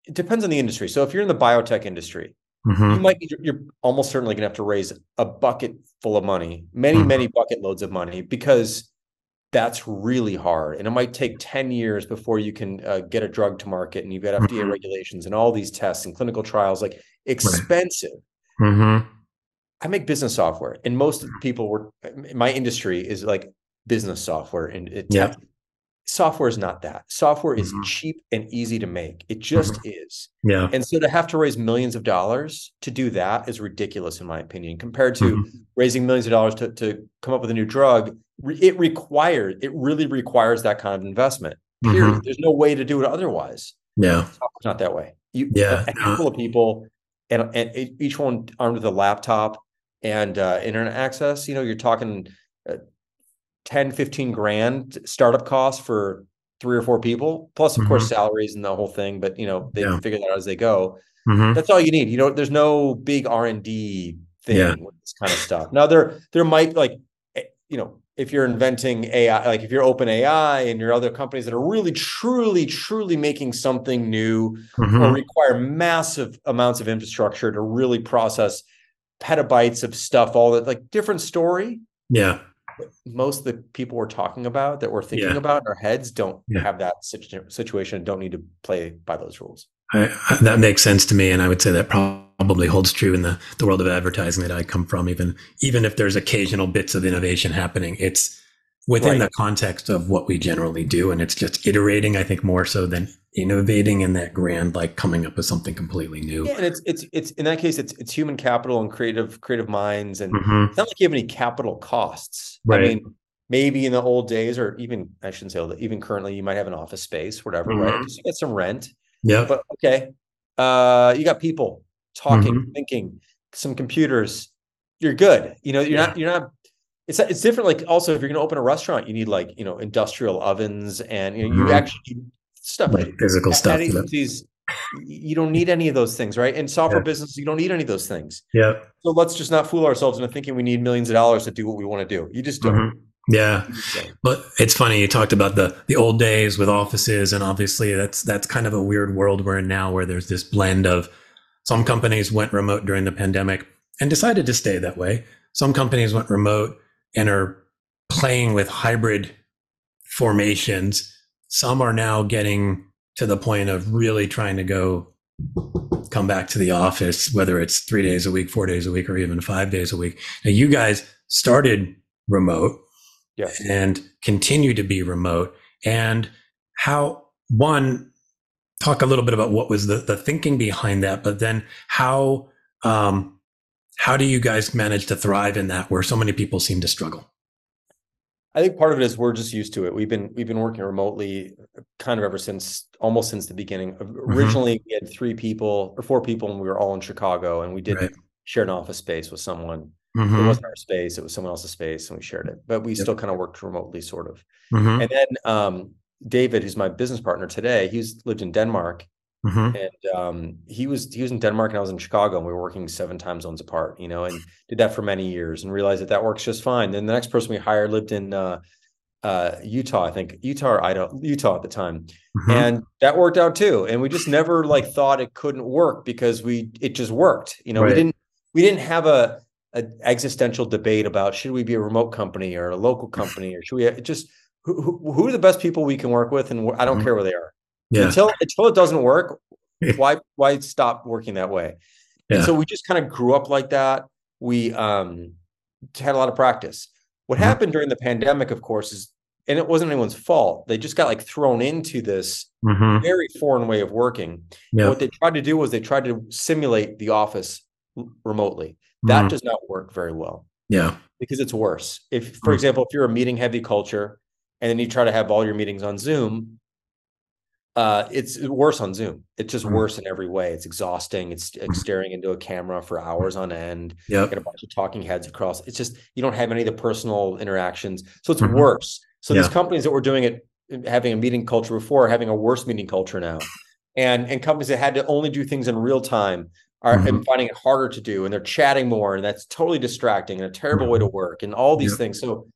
it depends on the industry. So if you're in the biotech industry, Mm-hmm. You might be, you're almost certainly going to have to raise a bucket full of money, many mm-hmm. many bucket loads of money, because that's really hard, and it might take ten years before you can uh, get a drug to market, and you've got FDA mm-hmm. regulations and all these tests and clinical trials, like expensive. Right. Mm-hmm. I make business software, and most people were my industry is like business software and it, yeah software is not that. Software is mm-hmm. cheap and easy to make. It just mm-hmm. is. Yeah. And so to have to raise millions of dollars to do that is ridiculous, in my opinion, compared to mm-hmm. raising millions of dollars to, to come up with a new drug. It requires, it really requires that kind of investment. Period. Mm-hmm. There's no way to do it otherwise. Yeah. It's not that way. You, yeah. A handful of people and, and each one armed with a laptop and uh, internet access, you know, you're talking uh, 10, 15 grand startup costs for three or four people, plus of mm-hmm. course salaries and the whole thing. But you know, they yeah. figure that out as they go. Mm-hmm. That's all you need. You know, there's no big R and D thing yeah. with this kind of stuff. Now there there might like eh, you know if you're inventing AI, like if you're OpenAI and your other companies that are really, truly, truly making something new mm-hmm. or require massive amounts of infrastructure to really process petabytes of stuff, all that like different story. Yeah. Most of the people we're talking about that we're thinking yeah. about in our heads don't yeah. have that situ- situation, don't need to play by those rules. I, I, that makes sense to me. And I would say that probably holds true in the, the world of advertising that I come from, even, even if there's occasional bits of innovation happening, it's within right. the context of what we generally do. And it's just iterating, I think, more so than innovating in that grand, like coming up with something completely new. Yeah, and it's it's it's in that case, it's it's human capital and creative creative minds, and mm-hmm. it's not like you have any capital costs. Right. I mean, maybe in the old days, or even I shouldn't say old, even currently, you might have an office space, whatever, mm-hmm. right? you get some rent. Yeah. But okay, uh, you got people talking, mm-hmm. thinking, some computers. You're good. You know, you're yeah. not you're not it's it's different. Like also, if you're going to open a restaurant, you need like you know industrial ovens, and you know mm-hmm. you actually need stuff like physical at, stuff. At you don't need any of those things, right? In software yeah. business, you don't need any of those things. Yeah. So let's just not fool ourselves into thinking we need millions of dollars to do what we want to do. You just don't. Mm-hmm. Yeah. But it's funny you talked about the the old days with offices and obviously that's that's kind of a weird world we're in now where there's this blend of some companies went remote during the pandemic and decided to stay that way. Some companies went remote and are playing with hybrid formations. Some are now getting to the point of really trying to go come back to the office, whether it's three days a week, four days a week, or even five days a week. Now, you guys started remote yes. and continue to be remote. And how, one, talk a little bit about what was the, the thinking behind that, but then how um, how do you guys manage to thrive in that where so many people seem to struggle? I think part of it is we're just used to it. We've been we've been working remotely kind of ever since almost since the beginning. Mm-hmm. Originally, we had three people or four people, and we were all in Chicago, and we did right. share an office space with someone. Mm-hmm. It wasn't our space; it was someone else's space, and we shared it. But we yep. still kind of worked remotely, sort of. Mm-hmm. And then um, David, who's my business partner today, he's lived in Denmark, Mm-hmm. And um, he was he was in Denmark and I was in Chicago and we were working seven time zones apart, you know, and did that for many years and realized that that works just fine. Then the next person we hired lived in uh, uh, Utah, I think Utah or Idaho, Utah at the time, mm-hmm. and that worked out too. And we just never like thought it couldn't work because we it just worked. You know, right. we didn't we didn't have a an existential debate about should we be a remote company or a local company or should we just who, who are the best people we can work with and I don't mm-hmm. care where they are. Yeah. Until until it doesn't work, <laughs> why why stop working that way? Yeah. And so we just kind of grew up like that. We um, had a lot of practice. What mm-hmm. happened during the pandemic, of course, is and it wasn't anyone's fault. They just got like thrown into this mm-hmm. very foreign way of working. Yeah. What they tried to do was they tried to simulate the office remotely. That mm-hmm. does not work very well. Yeah. Because it's worse. If, for mm-hmm. example, if you're a meeting heavy culture and then you try to have all your meetings on Zoom, uh, it's worse on Zoom. It's just mm-hmm. worse in every way. It's exhausting. It's, it's staring into a camera for hours on end. Yeah, get a bunch of talking heads across. It's just you don't have any of the personal interactions, so it's mm-hmm. worse. So yeah. these companies that were doing it, having a meeting culture before, are having a worse meeting culture now, and and companies that had to only do things in real time are mm-hmm. finding it harder to do, and they're chatting more, and that's totally distracting and a terrible way to mm-hmm. work, and all these yeah. things. So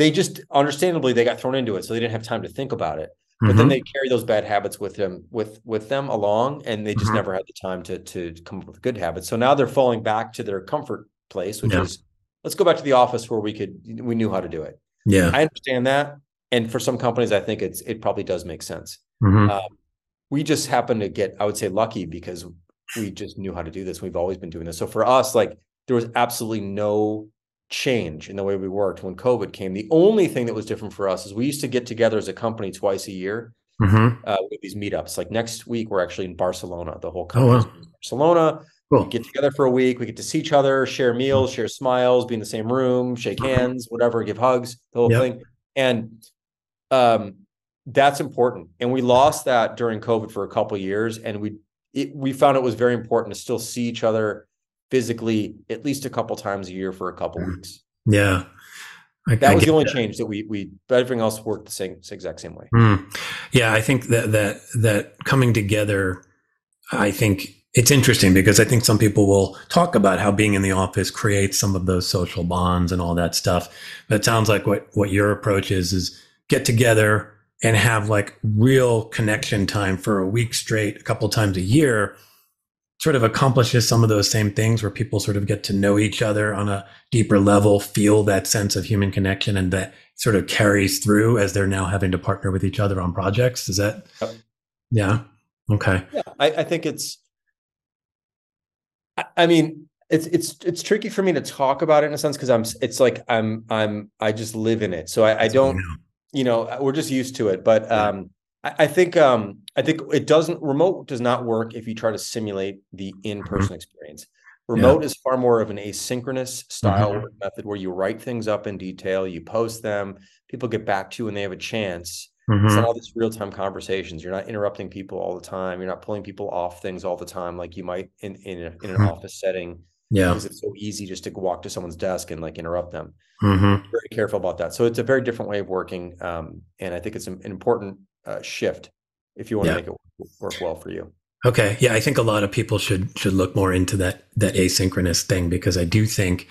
they just understandably they got thrown into it, so they didn't have time to think about it but mm-hmm. then they carry those bad habits with them with with them along and they just mm-hmm. never had the time to to come up with good habits so now they're falling back to their comfort place which yeah. is let's go back to the office where we could we knew how to do it yeah i understand that and for some companies i think it's it probably does make sense mm-hmm. um, we just happen to get i would say lucky because we just knew how to do this we've always been doing this so for us like there was absolutely no change in the way we worked when COVID came. The only thing that was different for us is we used to get together as a company twice a year mm-hmm. uh, with these meetups. Like next week, we're actually in Barcelona. The whole company oh, wow. Barcelona. Cool. Get together for a week. We get to see each other, share meals, share smiles, be in the same room, shake hands, whatever, give hugs, the whole yep. thing. And um, that's important. And we lost that during COVID for a couple years, and we it, we found it was very important to still see each other physically at least a couple times a year for a couple weeks. Yeah. I, that I was the only that. change that we we everything else worked the same exact same way. Mm. Yeah, I think that that that coming together, I think it's interesting because I think some people will talk about how being in the office creates some of those social bonds and all that stuff. But it sounds like what what your approach is is get together and have like real connection time for a week straight, a couple times a year sort of accomplishes some of those same things where people sort of get to know each other on a deeper level, feel that sense of human connection, and that sort of carries through as they're now having to partner with each other on projects. Is that? Yeah. Okay. Yeah, I, I think it's. I, I mean, it's it's it's tricky for me to talk about it in a sense because I'm. It's like I'm I'm I just live in it, so I, I don't. You know, we're just used to it, but um, I think um, I think it doesn't remote does not work if you try to simulate the in-person mm-hmm. experience. Remote yeah. is far more of an asynchronous style mm-hmm. method where you write things up in detail, you post them, people get back to you when they have a chance. Mm-hmm. It's all these real-time conversations. You're not interrupting people all the time. You're not pulling people off things all the time like you might in in, a, in an mm-hmm. office setting. Yeah, because it's so easy just to walk to someone's desk and like interrupt them. Mm-hmm. Very careful about that. So it's a very different way of working, um, and I think it's an, an important uh, shift if you want yeah. to make it work well for you. Okay, yeah, I think a lot of people should should look more into that that asynchronous thing because I do think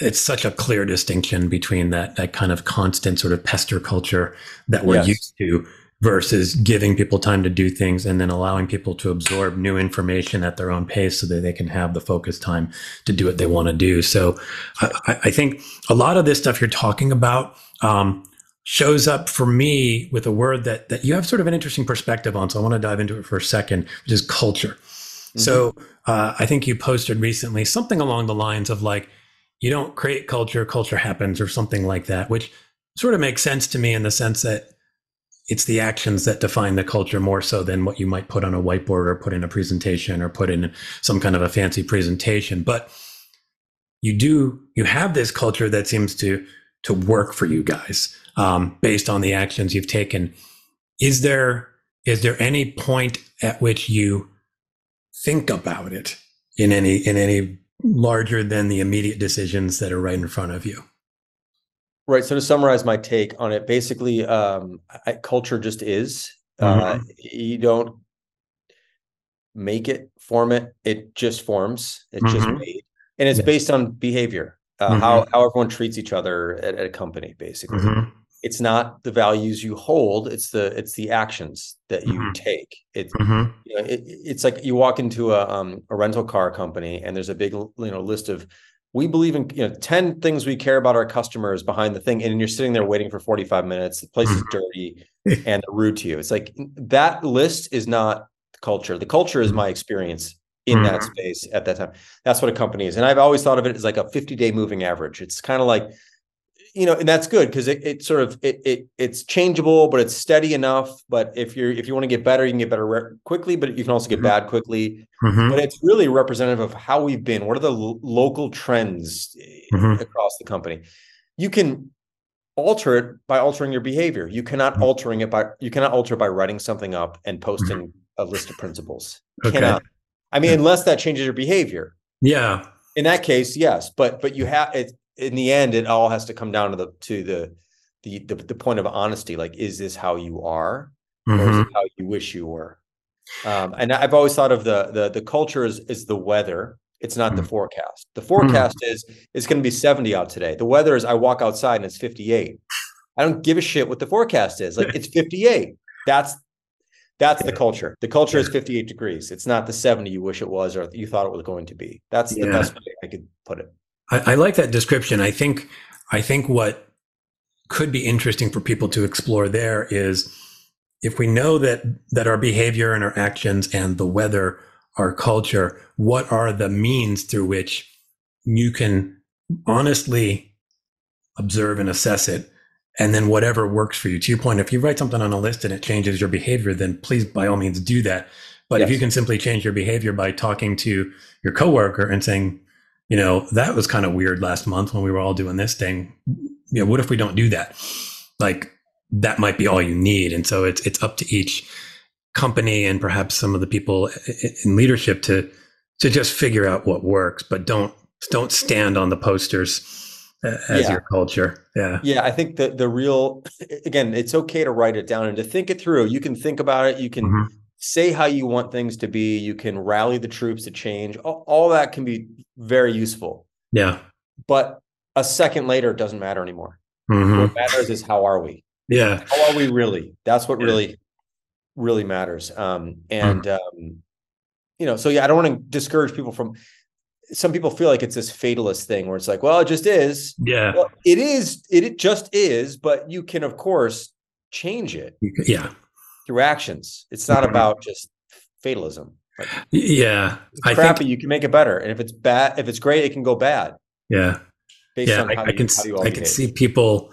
it's such a clear distinction between that that kind of constant sort of pester culture that we're yes. used to versus giving people time to do things and then allowing people to absorb new information at their own pace so that they can have the focus time to do what they want to do. So I, I think a lot of this stuff you're talking about, um, shows up for me with a word that that you have sort of an interesting perspective on. So I want to dive into it for a second, which is culture. Mm-hmm. So uh, I think you posted recently something along the lines of like, you don't create culture, culture happens, or something like that, which sort of makes sense to me in the sense that it's the actions that define the culture more so than what you might put on a whiteboard or put in a presentation or put in some kind of a fancy presentation. But you do you have this culture that seems to to work for you guys um, based on the actions you've taken. Is there is there any point at which you think about it in any in any larger than the immediate decisions that are right in front of you? Right. So to summarize my take on it, basically, um, I, culture just is. Uh, mm-hmm. Uh, you don't make it, form it. It just forms. It's mm-hmm. just made, and it's based on behavior, uh, mm-hmm. how how everyone treats each other at, at a company, basically. It's not the values you hold it's the it's the actions that you mm-hmm. take it's mm-hmm. you know, it, it's like you walk into a um, a rental car company and there's a big you know list of we believe in you know 10 things we care about our customers behind the thing and you're sitting there waiting for 45 minutes the place is mm-hmm. dirty and rude to you it's like that list is not culture the culture is mm-hmm. my experience in that mm-hmm. space at that time that's what a company is and i've always thought of it as like a 50 day moving average it's kind of like you know, and that's good because it, it sort of it, it it's changeable, but it's steady enough. But if you're if you want to get better, you can get better re- quickly, but you can also get mm-hmm. bad quickly. Mm-hmm. But it's really representative of how we've been. What are the l- local trends mm-hmm. across the company? You can alter it by altering your behavior. You cannot mm-hmm. altering it by you cannot alter it by writing something up and posting mm-hmm. a list of principles. Okay. Cannot. I mean, unless that changes your behavior. Yeah. In that case, yes, but but you have it in the end, it all has to come down to the to the the the, the point of honesty. Like, is this how you are, mm-hmm. or is it mm-hmm. how you wish you were? Um, and I've always thought of the the the culture is is the weather. It's not mm-hmm. the forecast. The forecast mm-hmm. is it's going to be 70 out today. The weather is I walk outside and it's 58. I don't give a shit what the forecast is. Like <laughs> it's 58. That's that's the culture. The culture is 58 degrees. It's not the 70 you wish it was or you thought it was going to be. That's the best way I could put it. I, I like that description. I think I think what could be interesting for people to explore there is if we know that that our behavior and our actions and the weather our culture what are the means through which you can honestly observe and assess it and then whatever works for you to your point if you write something on a list and it changes your behavior then please by all means do that but yes. if you can simply change your behavior by talking to your coworker and saying you know, that was kind of weird last month when we were all doing this thing. You know, what if we don't do that? Like that might be all you need. And so it's it's up to each company and perhaps some of the people in leadership to to just figure out what works, but don't don't stand on the posters as yeah. your culture. Yeah. Yeah. I think that the real, again, it's okay to write it down and to think it through. You can think about it. You can mm-hmm. Say how you want things to be. You can rally the troops to change. All, all, that can be very useful. Yeah. But a second later, it doesn't matter anymore. Mm-hmm. What matters is how are we? Yeah. How are we really? That's what yeah. really, really matters. Um, and, mm. um, you know, so yeah, I don't want to discourage people from some people feel like it's this fatalist thing where it's like, well, it just is. Yeah. Well, it is, it, it just is, but you can of course change it. Yeah. Through actions. It's not about just fatalism. Like, yeah. I crappy, think, you can make it better. And if it's bad, if it's great, it can go bad. Yeah. yeah. I, I, can, I can see people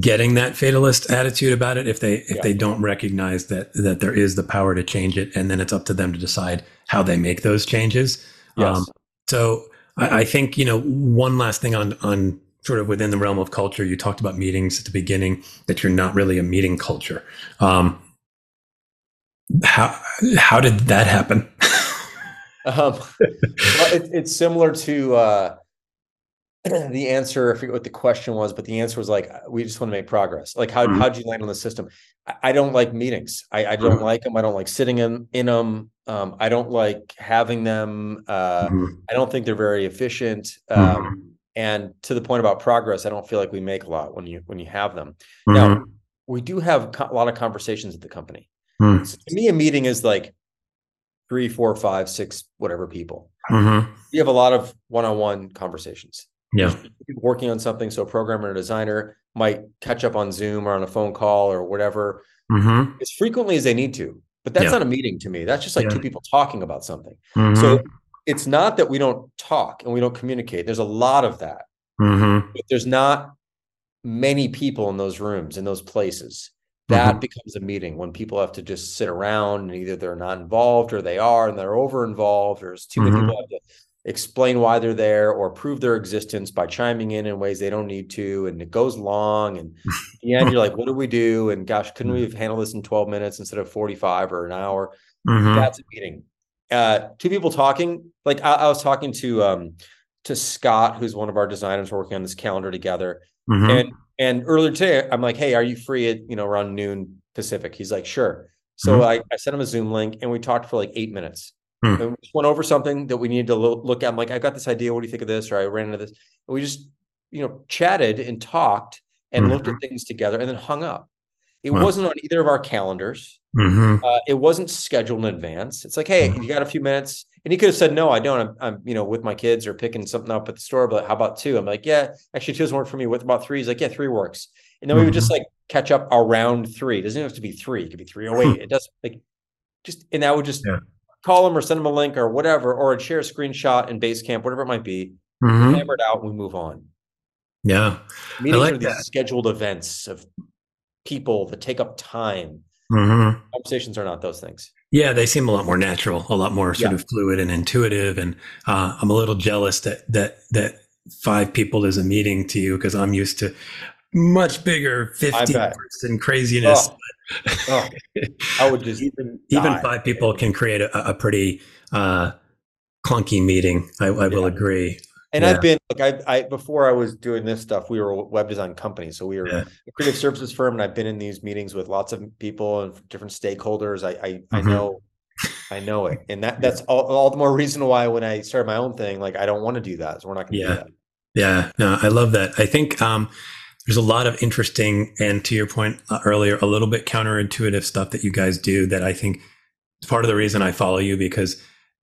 getting that fatalist attitude about it if they if yeah. they don't recognize that that there is the power to change it and then it's up to them to decide how they make those changes yes. Um, so I, I think you know one last thing on on sort of within the realm of culture you talked about meetings at the beginning that you're not really a meeting culture um, how how did that happen <laughs> um, it, it's similar to uh, <clears throat> the answer, I forget what the question was, but the answer was like, we just want to make progress. Like, how, mm-hmm. how'd you land on the system? I, I don't like meetings. I, I don't mm-hmm. like them. I don't like sitting in, in them. Um, I don't like having them. Uh, mm-hmm. I don't think they're very efficient. Um, mm-hmm. and to the point about progress, I don't feel like we make a lot when you, when you have them. Now, mm-hmm. we do have co- a lot of conversations at the company. Mm. So to me, a meeting is like three, four, five, six, whatever people. Mm-hmm. We have a lot of one-on-one conversations yeah working on something so a programmer and a designer might catch up on zoom or on a phone call or whatever mm-hmm. as frequently as they need to but that's yeah. not a meeting to me that's just like yeah. two people talking about something mm-hmm. so it's not that we don't talk and we don't communicate there's a lot of that mm-hmm. but there's not many people in those rooms in those places that mm-hmm. becomes a meeting when people have to just sit around and either they're not involved or they are and they're over involved or there's too many mm-hmm. people have to explain why they're there or prove their existence by chiming in in ways they don't need to and it goes long and <laughs> the end you're like what do we do and gosh couldn't we have handled this in 12 minutes instead of 45 or an hour mm-hmm. that's a meeting uh two people talking like I, I, was talking to um to scott who's one of our designers working on this calendar together mm-hmm. and and earlier today i'm like hey are you free at you know around noon pacific he's like sure so mm-hmm. I, I sent him a zoom link and we talked for like eight minutes Hmm. And we just went over something that we needed to lo- look at. I'm like, I got this idea. What do you think of this? Or I ran into this. And we just, you know, chatted and talked and mm-hmm. looked at things together and then hung up. It wow. wasn't on either of our calendars. Mm-hmm. Uh, it wasn't scheduled in advance. It's like, hey, mm-hmm. you got a few minutes? And he could have said, no, I don't. I'm, I'm, you know, with my kids or picking something up at the store. But how about two? I'm like, yeah, actually, two doesn't work for me. With about three, he's like, yeah, three works. And then we would just mm-hmm. like catch up around three. It doesn't have to be three. It could be three oh eight. It does like just, and that would just yeah call him or send him a link or whatever, or share a screenshot in Basecamp, whatever it might be. Mm-hmm. Hammer it out, and we move on. Yeah, meetings like are these that. scheduled events of people that take up time. Mm-hmm. Conversations are not those things. Yeah, they seem a lot more natural, a lot more sort yeah. of fluid and intuitive. And uh, I'm a little jealous that that that five people is a meeting to you because I'm used to much bigger 50 person craziness. Oh oh, I would just <laughs> even even five people can create a, a pretty uh, clunky meeting. I, I will agree. And yeah. I've been like I, I before I was doing this stuff, we were a web design company, so we were yeah. a creative services firm, and I've been in these meetings with lots of people and different stakeholders. I I, mm-hmm. I know I know it, and that that's all, all the more reason why when I started my own thing, like I don't want to do that, so we're not going to yeah. do that. Yeah, no, I love that. I think um, there's a lot of interesting and to your point uh, earlier, a little bit counterintuitive stuff that you guys do that I think is part of the reason I follow you because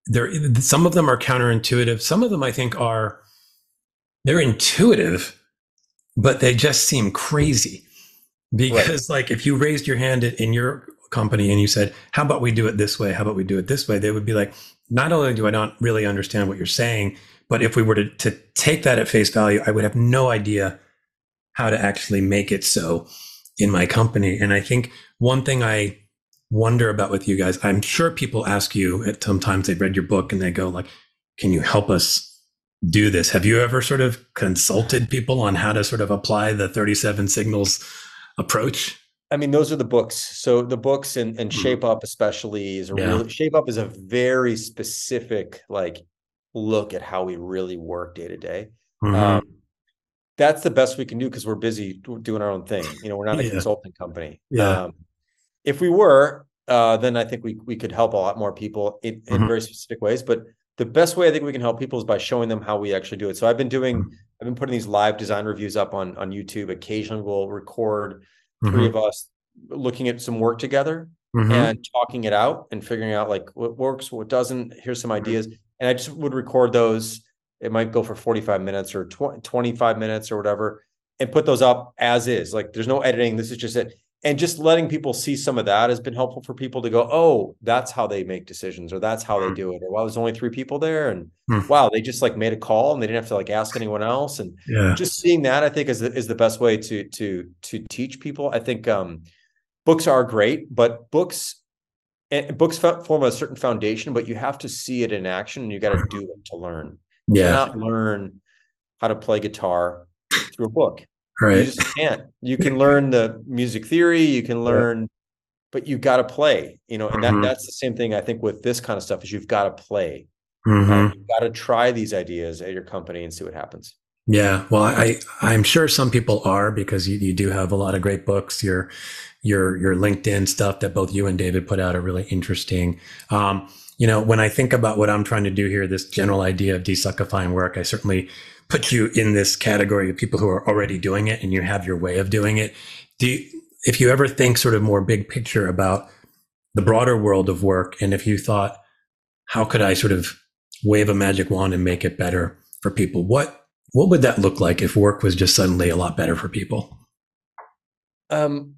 there some of them are counterintuitive. Some of them I think are they're intuitive, but they just seem crazy. Because right. like if you raised your hand in your company and you said, "How about we do it this way? How about we do it this way?" They would be like, "Not only do I not really understand what you're saying, but if we were to, to take that at face value, I would have no idea how to actually make it so in my company. And I think one thing I wonder about with you guys, I'm sure people ask you at sometimes they've read your book and they go like, can you help us do this? Have you ever sort of consulted people on how to sort of apply the 37 signals approach? I mean, those are the books. So the books and, and mm-hmm. Shape Up especially is a yeah. really Shape Up is a very specific like look at how we really work day to day. Mm-hmm. Um, that's the best we can do because we're busy doing our own thing. You know, we're not a Yeah. consulting company. Yeah. Um, if we were, uh, then I think we we could help a lot more people in, in Mhm. very specific ways. But the best way I think we can help people is by showing them how we actually do it. So I've been doing, Mhm. I've been putting these live design reviews up on on YouTube. Occasionally, we'll record Mm-hmm. three of us looking at some work together Mhm. and talking it out and figuring out like what works, what doesn't. Here's some Mm-hmm. ideas. And I just would record those. It might go for 45 minutes or 20, 25 minutes or whatever and put those up as is. Like there's no editing. This is just it. And just letting people see some of that has been helpful for people to go, oh, that's how they make decisions or that's how they Mhm. do it. Or wow, there's only three people there. And Hmm. wow, they just like made a call and they didn't have to like ask anyone else. And yeah. just seeing that, I think is the, is the best way to to to teach people. I think um, books are great, but books and books form a certain foundation, but you have to see it in action and you got to do it to learn. You Yeah. cannot learn how to play guitar through a book. You just can't. You can learn the music theory, you can learn, but you've got to play. You know, and that Mhm. that's the same thing I think with this kind of stuff is you've got to play. Mhm. Uh, you've got to try these ideas at your company and see what happens. Yeah, well, I I'm sure some people are because you, you do have a lot of great books. Your your your LinkedIn stuff that both you and David put out are really interesting. Um, you know, when I think about what I'm trying to do here, this general idea of desuckifying work, I certainly put you in this category of people who are already doing it and you have your way of doing it. Do you, if you ever think sort of more big picture about the broader world of work, and if you thought, how could I sort of wave a magic wand and make it better for people? What what would that look like if work was just suddenly a lot better for people? Um,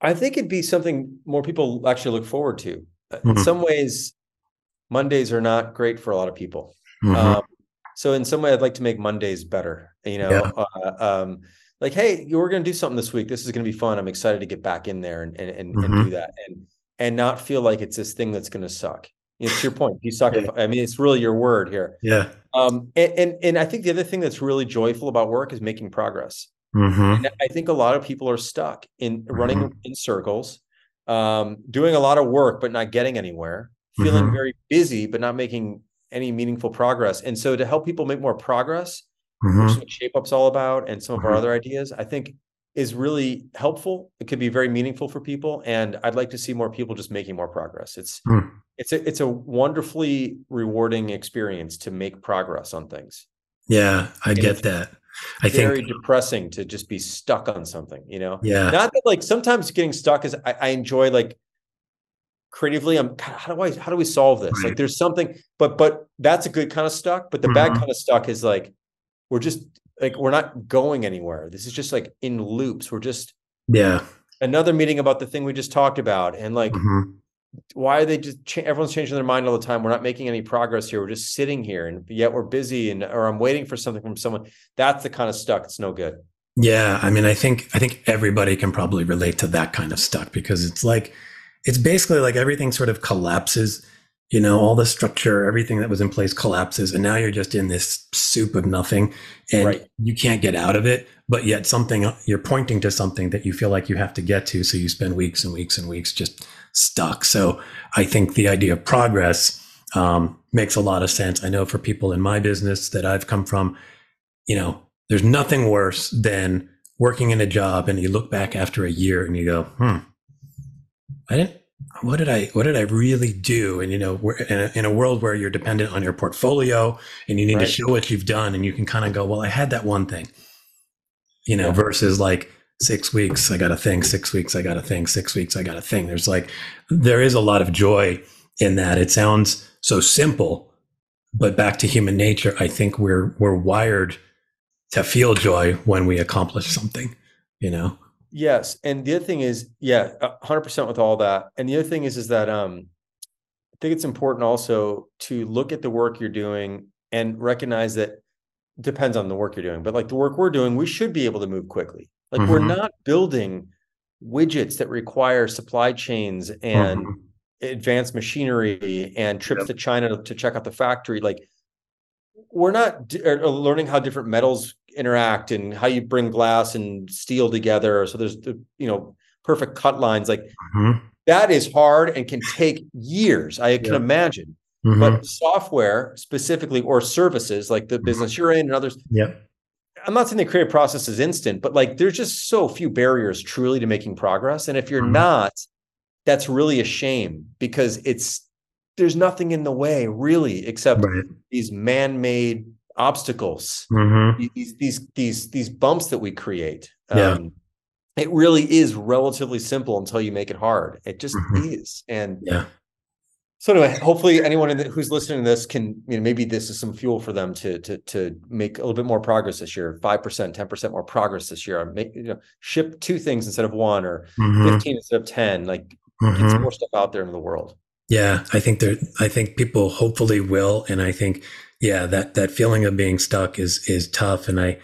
I think it'd be something more people actually look forward to. Uh, In Mhm. some ways, Mondays are not great for a lot of people. Mhm. Um, so in some way, I'd like to make Mondays better. You know, Yeah. uh, um, like, hey, we're going to do something this week. This is going to be fun. I'm excited to get back in there and and and, and Mhm. do that, and and not feel like it's this thing that's going to suck. It's your point. You suck. I mean, it's really your word here. yeah. Um, and, and and I think the other thing that's really joyful about work is making progress. hmm And I think a lot of people are stuck in running Mhm. in circles, um, doing a lot of work but not getting anywhere, feeling Mhm. very busy but not making any meaningful progress. And so to help people make more progress, hmm which is what Shape Up's all about, and some of our Mhm. other ideas, I think is really helpful. It could be very meaningful for people, and I'd like to see more people just making more progress. It's Hmm. it's a it's a wonderfully rewarding experience to make progress on things. Yeah, I And get that. I Very think, very depressing to just be stuck on something, you know. yeah, Not that like sometimes getting stuck is I, I enjoy like creatively. I'm how do I how do we solve this? Like there's something, but but that's a good kind of stuck. But the bad Mhm. kind of stuck is like we're just like we're not going anywhere. This is just like in loops. We're just yeah. another meeting about the thing we just talked about, and like Mhm. why are they just cha- everyone's changing their mind all the time? We're not making any progress here. We're just sitting here, and yet we're busy, and or I'm waiting for something from someone. That's the kind of stuck. It's no good. Yeah, I mean, I think I think everybody can probably relate to that kind of stuck because it's like it's basically like everything sort of collapses. You know, all the structure, everything that was in place collapses, and now you're just in this soup of nothing, and Right. you can't get out of it. But yet, something you're pointing to something that you feel like you have to get to, so you spend weeks and weeks and weeks just stuck. So, I think the idea of progress um, makes a lot of sense. I know for people in my business that I've come from, you know, there's nothing worse than working in a job and you look back after a year and you go, hmm, I didn't, what did I, what did I really do? And, you know, we're in a, in a world where you're dependent on your portfolio and you need Right. to show what you've done and you can kind of go, well, I had that one thing, you know, Yeah. versus like six weeks, I got a thing, six weeks, I got a thing, six weeks, I got a thing. There's like, there is a lot of joy in that. It sounds so simple, but back to human nature, I think we're, we're wired to feel joy when we accomplish something, you know? Yes, and the other thing is, yeah, hundred percent with all that. And the other thing is, is that um, I think it's important also to look at the work you're doing and recognize that depends on the work you're doing, but like the work we're doing, we should be able to move quickly. Like we're Mhm. not building widgets that require supply chains and Mhm. advanced machinery and trips to China to check out the factory. Like we're not d- er, learning how different metals interact and how you bring glass and steel together. So there's the you know perfect cut lines. Like Mhm. that is hard and can take years. I can Yeah. imagine. Mhm. But software specifically or services like the Mm-hmm. business you're in and others, yep. I'm not saying the creative process is instant, but like there's just so few barriers truly to making progress. And if you're mm-hmm. not, that's really a shame because it's there's nothing in the way really except right. these man-made obstacles, mm-hmm. these these these these bumps that we create. Yeah. Um, it really is relatively simple until you make it hard. It just mm-hmm. is. And yeah. So anyway, hopefully anyone the, who's listening to this can, you know, maybe this is some fuel for them to to to make a little bit more progress this year, five percent, ten percent more progress this year. Make you know, ship two things instead of one, or mm-hmm. fifteen instead of ten. Like mm-hmm. get some mm-hmm. more stuff out there in the world. Yeah, I think there. I think people hopefully will, and I think yeah, that that feeling of being stuck is is tough, and I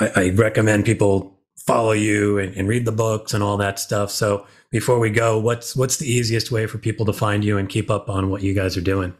I, I recommend people follow you and, and read the books and all that stuff. So before we go, what's what's the easiest way for people to find you and keep up on what you guys are doing?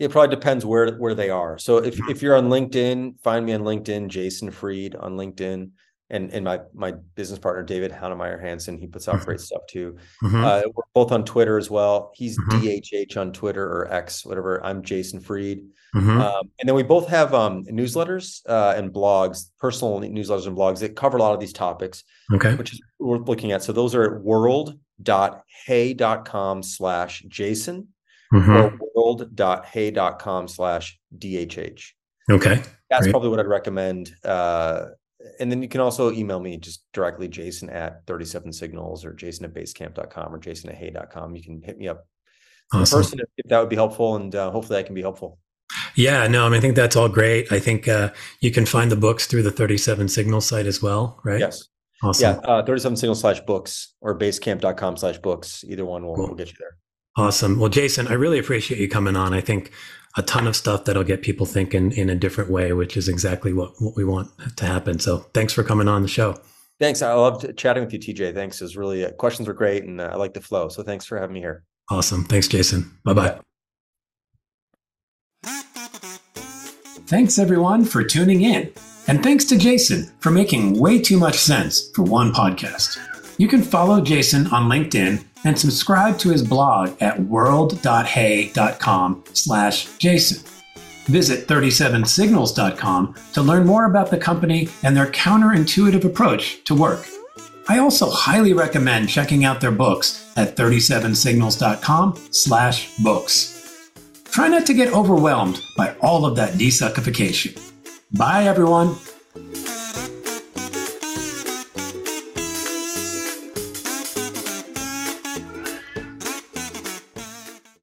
It probably depends where where they are. So if mm-hmm. if you're on LinkedIn, find me on LinkedIn, Jason Fried on LinkedIn and and my my business partner David Heinemeier Hansson, he puts out mm-hmm. great stuff too. Mm-hmm. Uh, we're both on Twitter as well. He's mm-hmm. DHH on Twitter or X, whatever. I'm Jason Fried, mm-hmm. um, and then we both have um, newsletters uh, and blogs, personal newsletters and blogs that cover a lot of these topics. Okay, which is worth looking at. So those are at world.hey.com slash Jason mm-hmm. or world.hey.com slash DHH. Okay, that's Great. probably what I'd recommend. Uh, and then you can also email me just directly, jason at 37 signals or jason at basecamp.com or jason at hey.com. You can hit me up awesome. in person if, if, that would be helpful. And uh, hopefully I can be helpful. Yeah, no, I, mean, I think that's all great. I think uh, you can find the books through the 37 signals site as well, right? Yes. Awesome. Yeah, uh, 37 signals slash books or basecamp.com slash books. Either one will, cool. will get you there. Awesome. Well, Jason, I really appreciate you coming on. I think a ton of stuff that'll get people thinking in a different way, which is exactly what, what we want to happen. So thanks for coming on the show. Thanks. I loved chatting with you, TJ. Thanks. It was really, uh, questions were great and uh, I like the flow. So thanks for having me here. Awesome. Thanks, Jason. Bye bye. Thanks, everyone, for tuning in. And thanks to Jason for making way too much sense for one podcast. You can follow Jason on LinkedIn and subscribe to his blog at world.hey.com slash jason. Visit 37signals.com to learn more about the company and their counterintuitive approach to work. I also highly recommend checking out their books at 37signals.com slash books. Try not to get overwhelmed by all of that desuckification. Bye, everyone.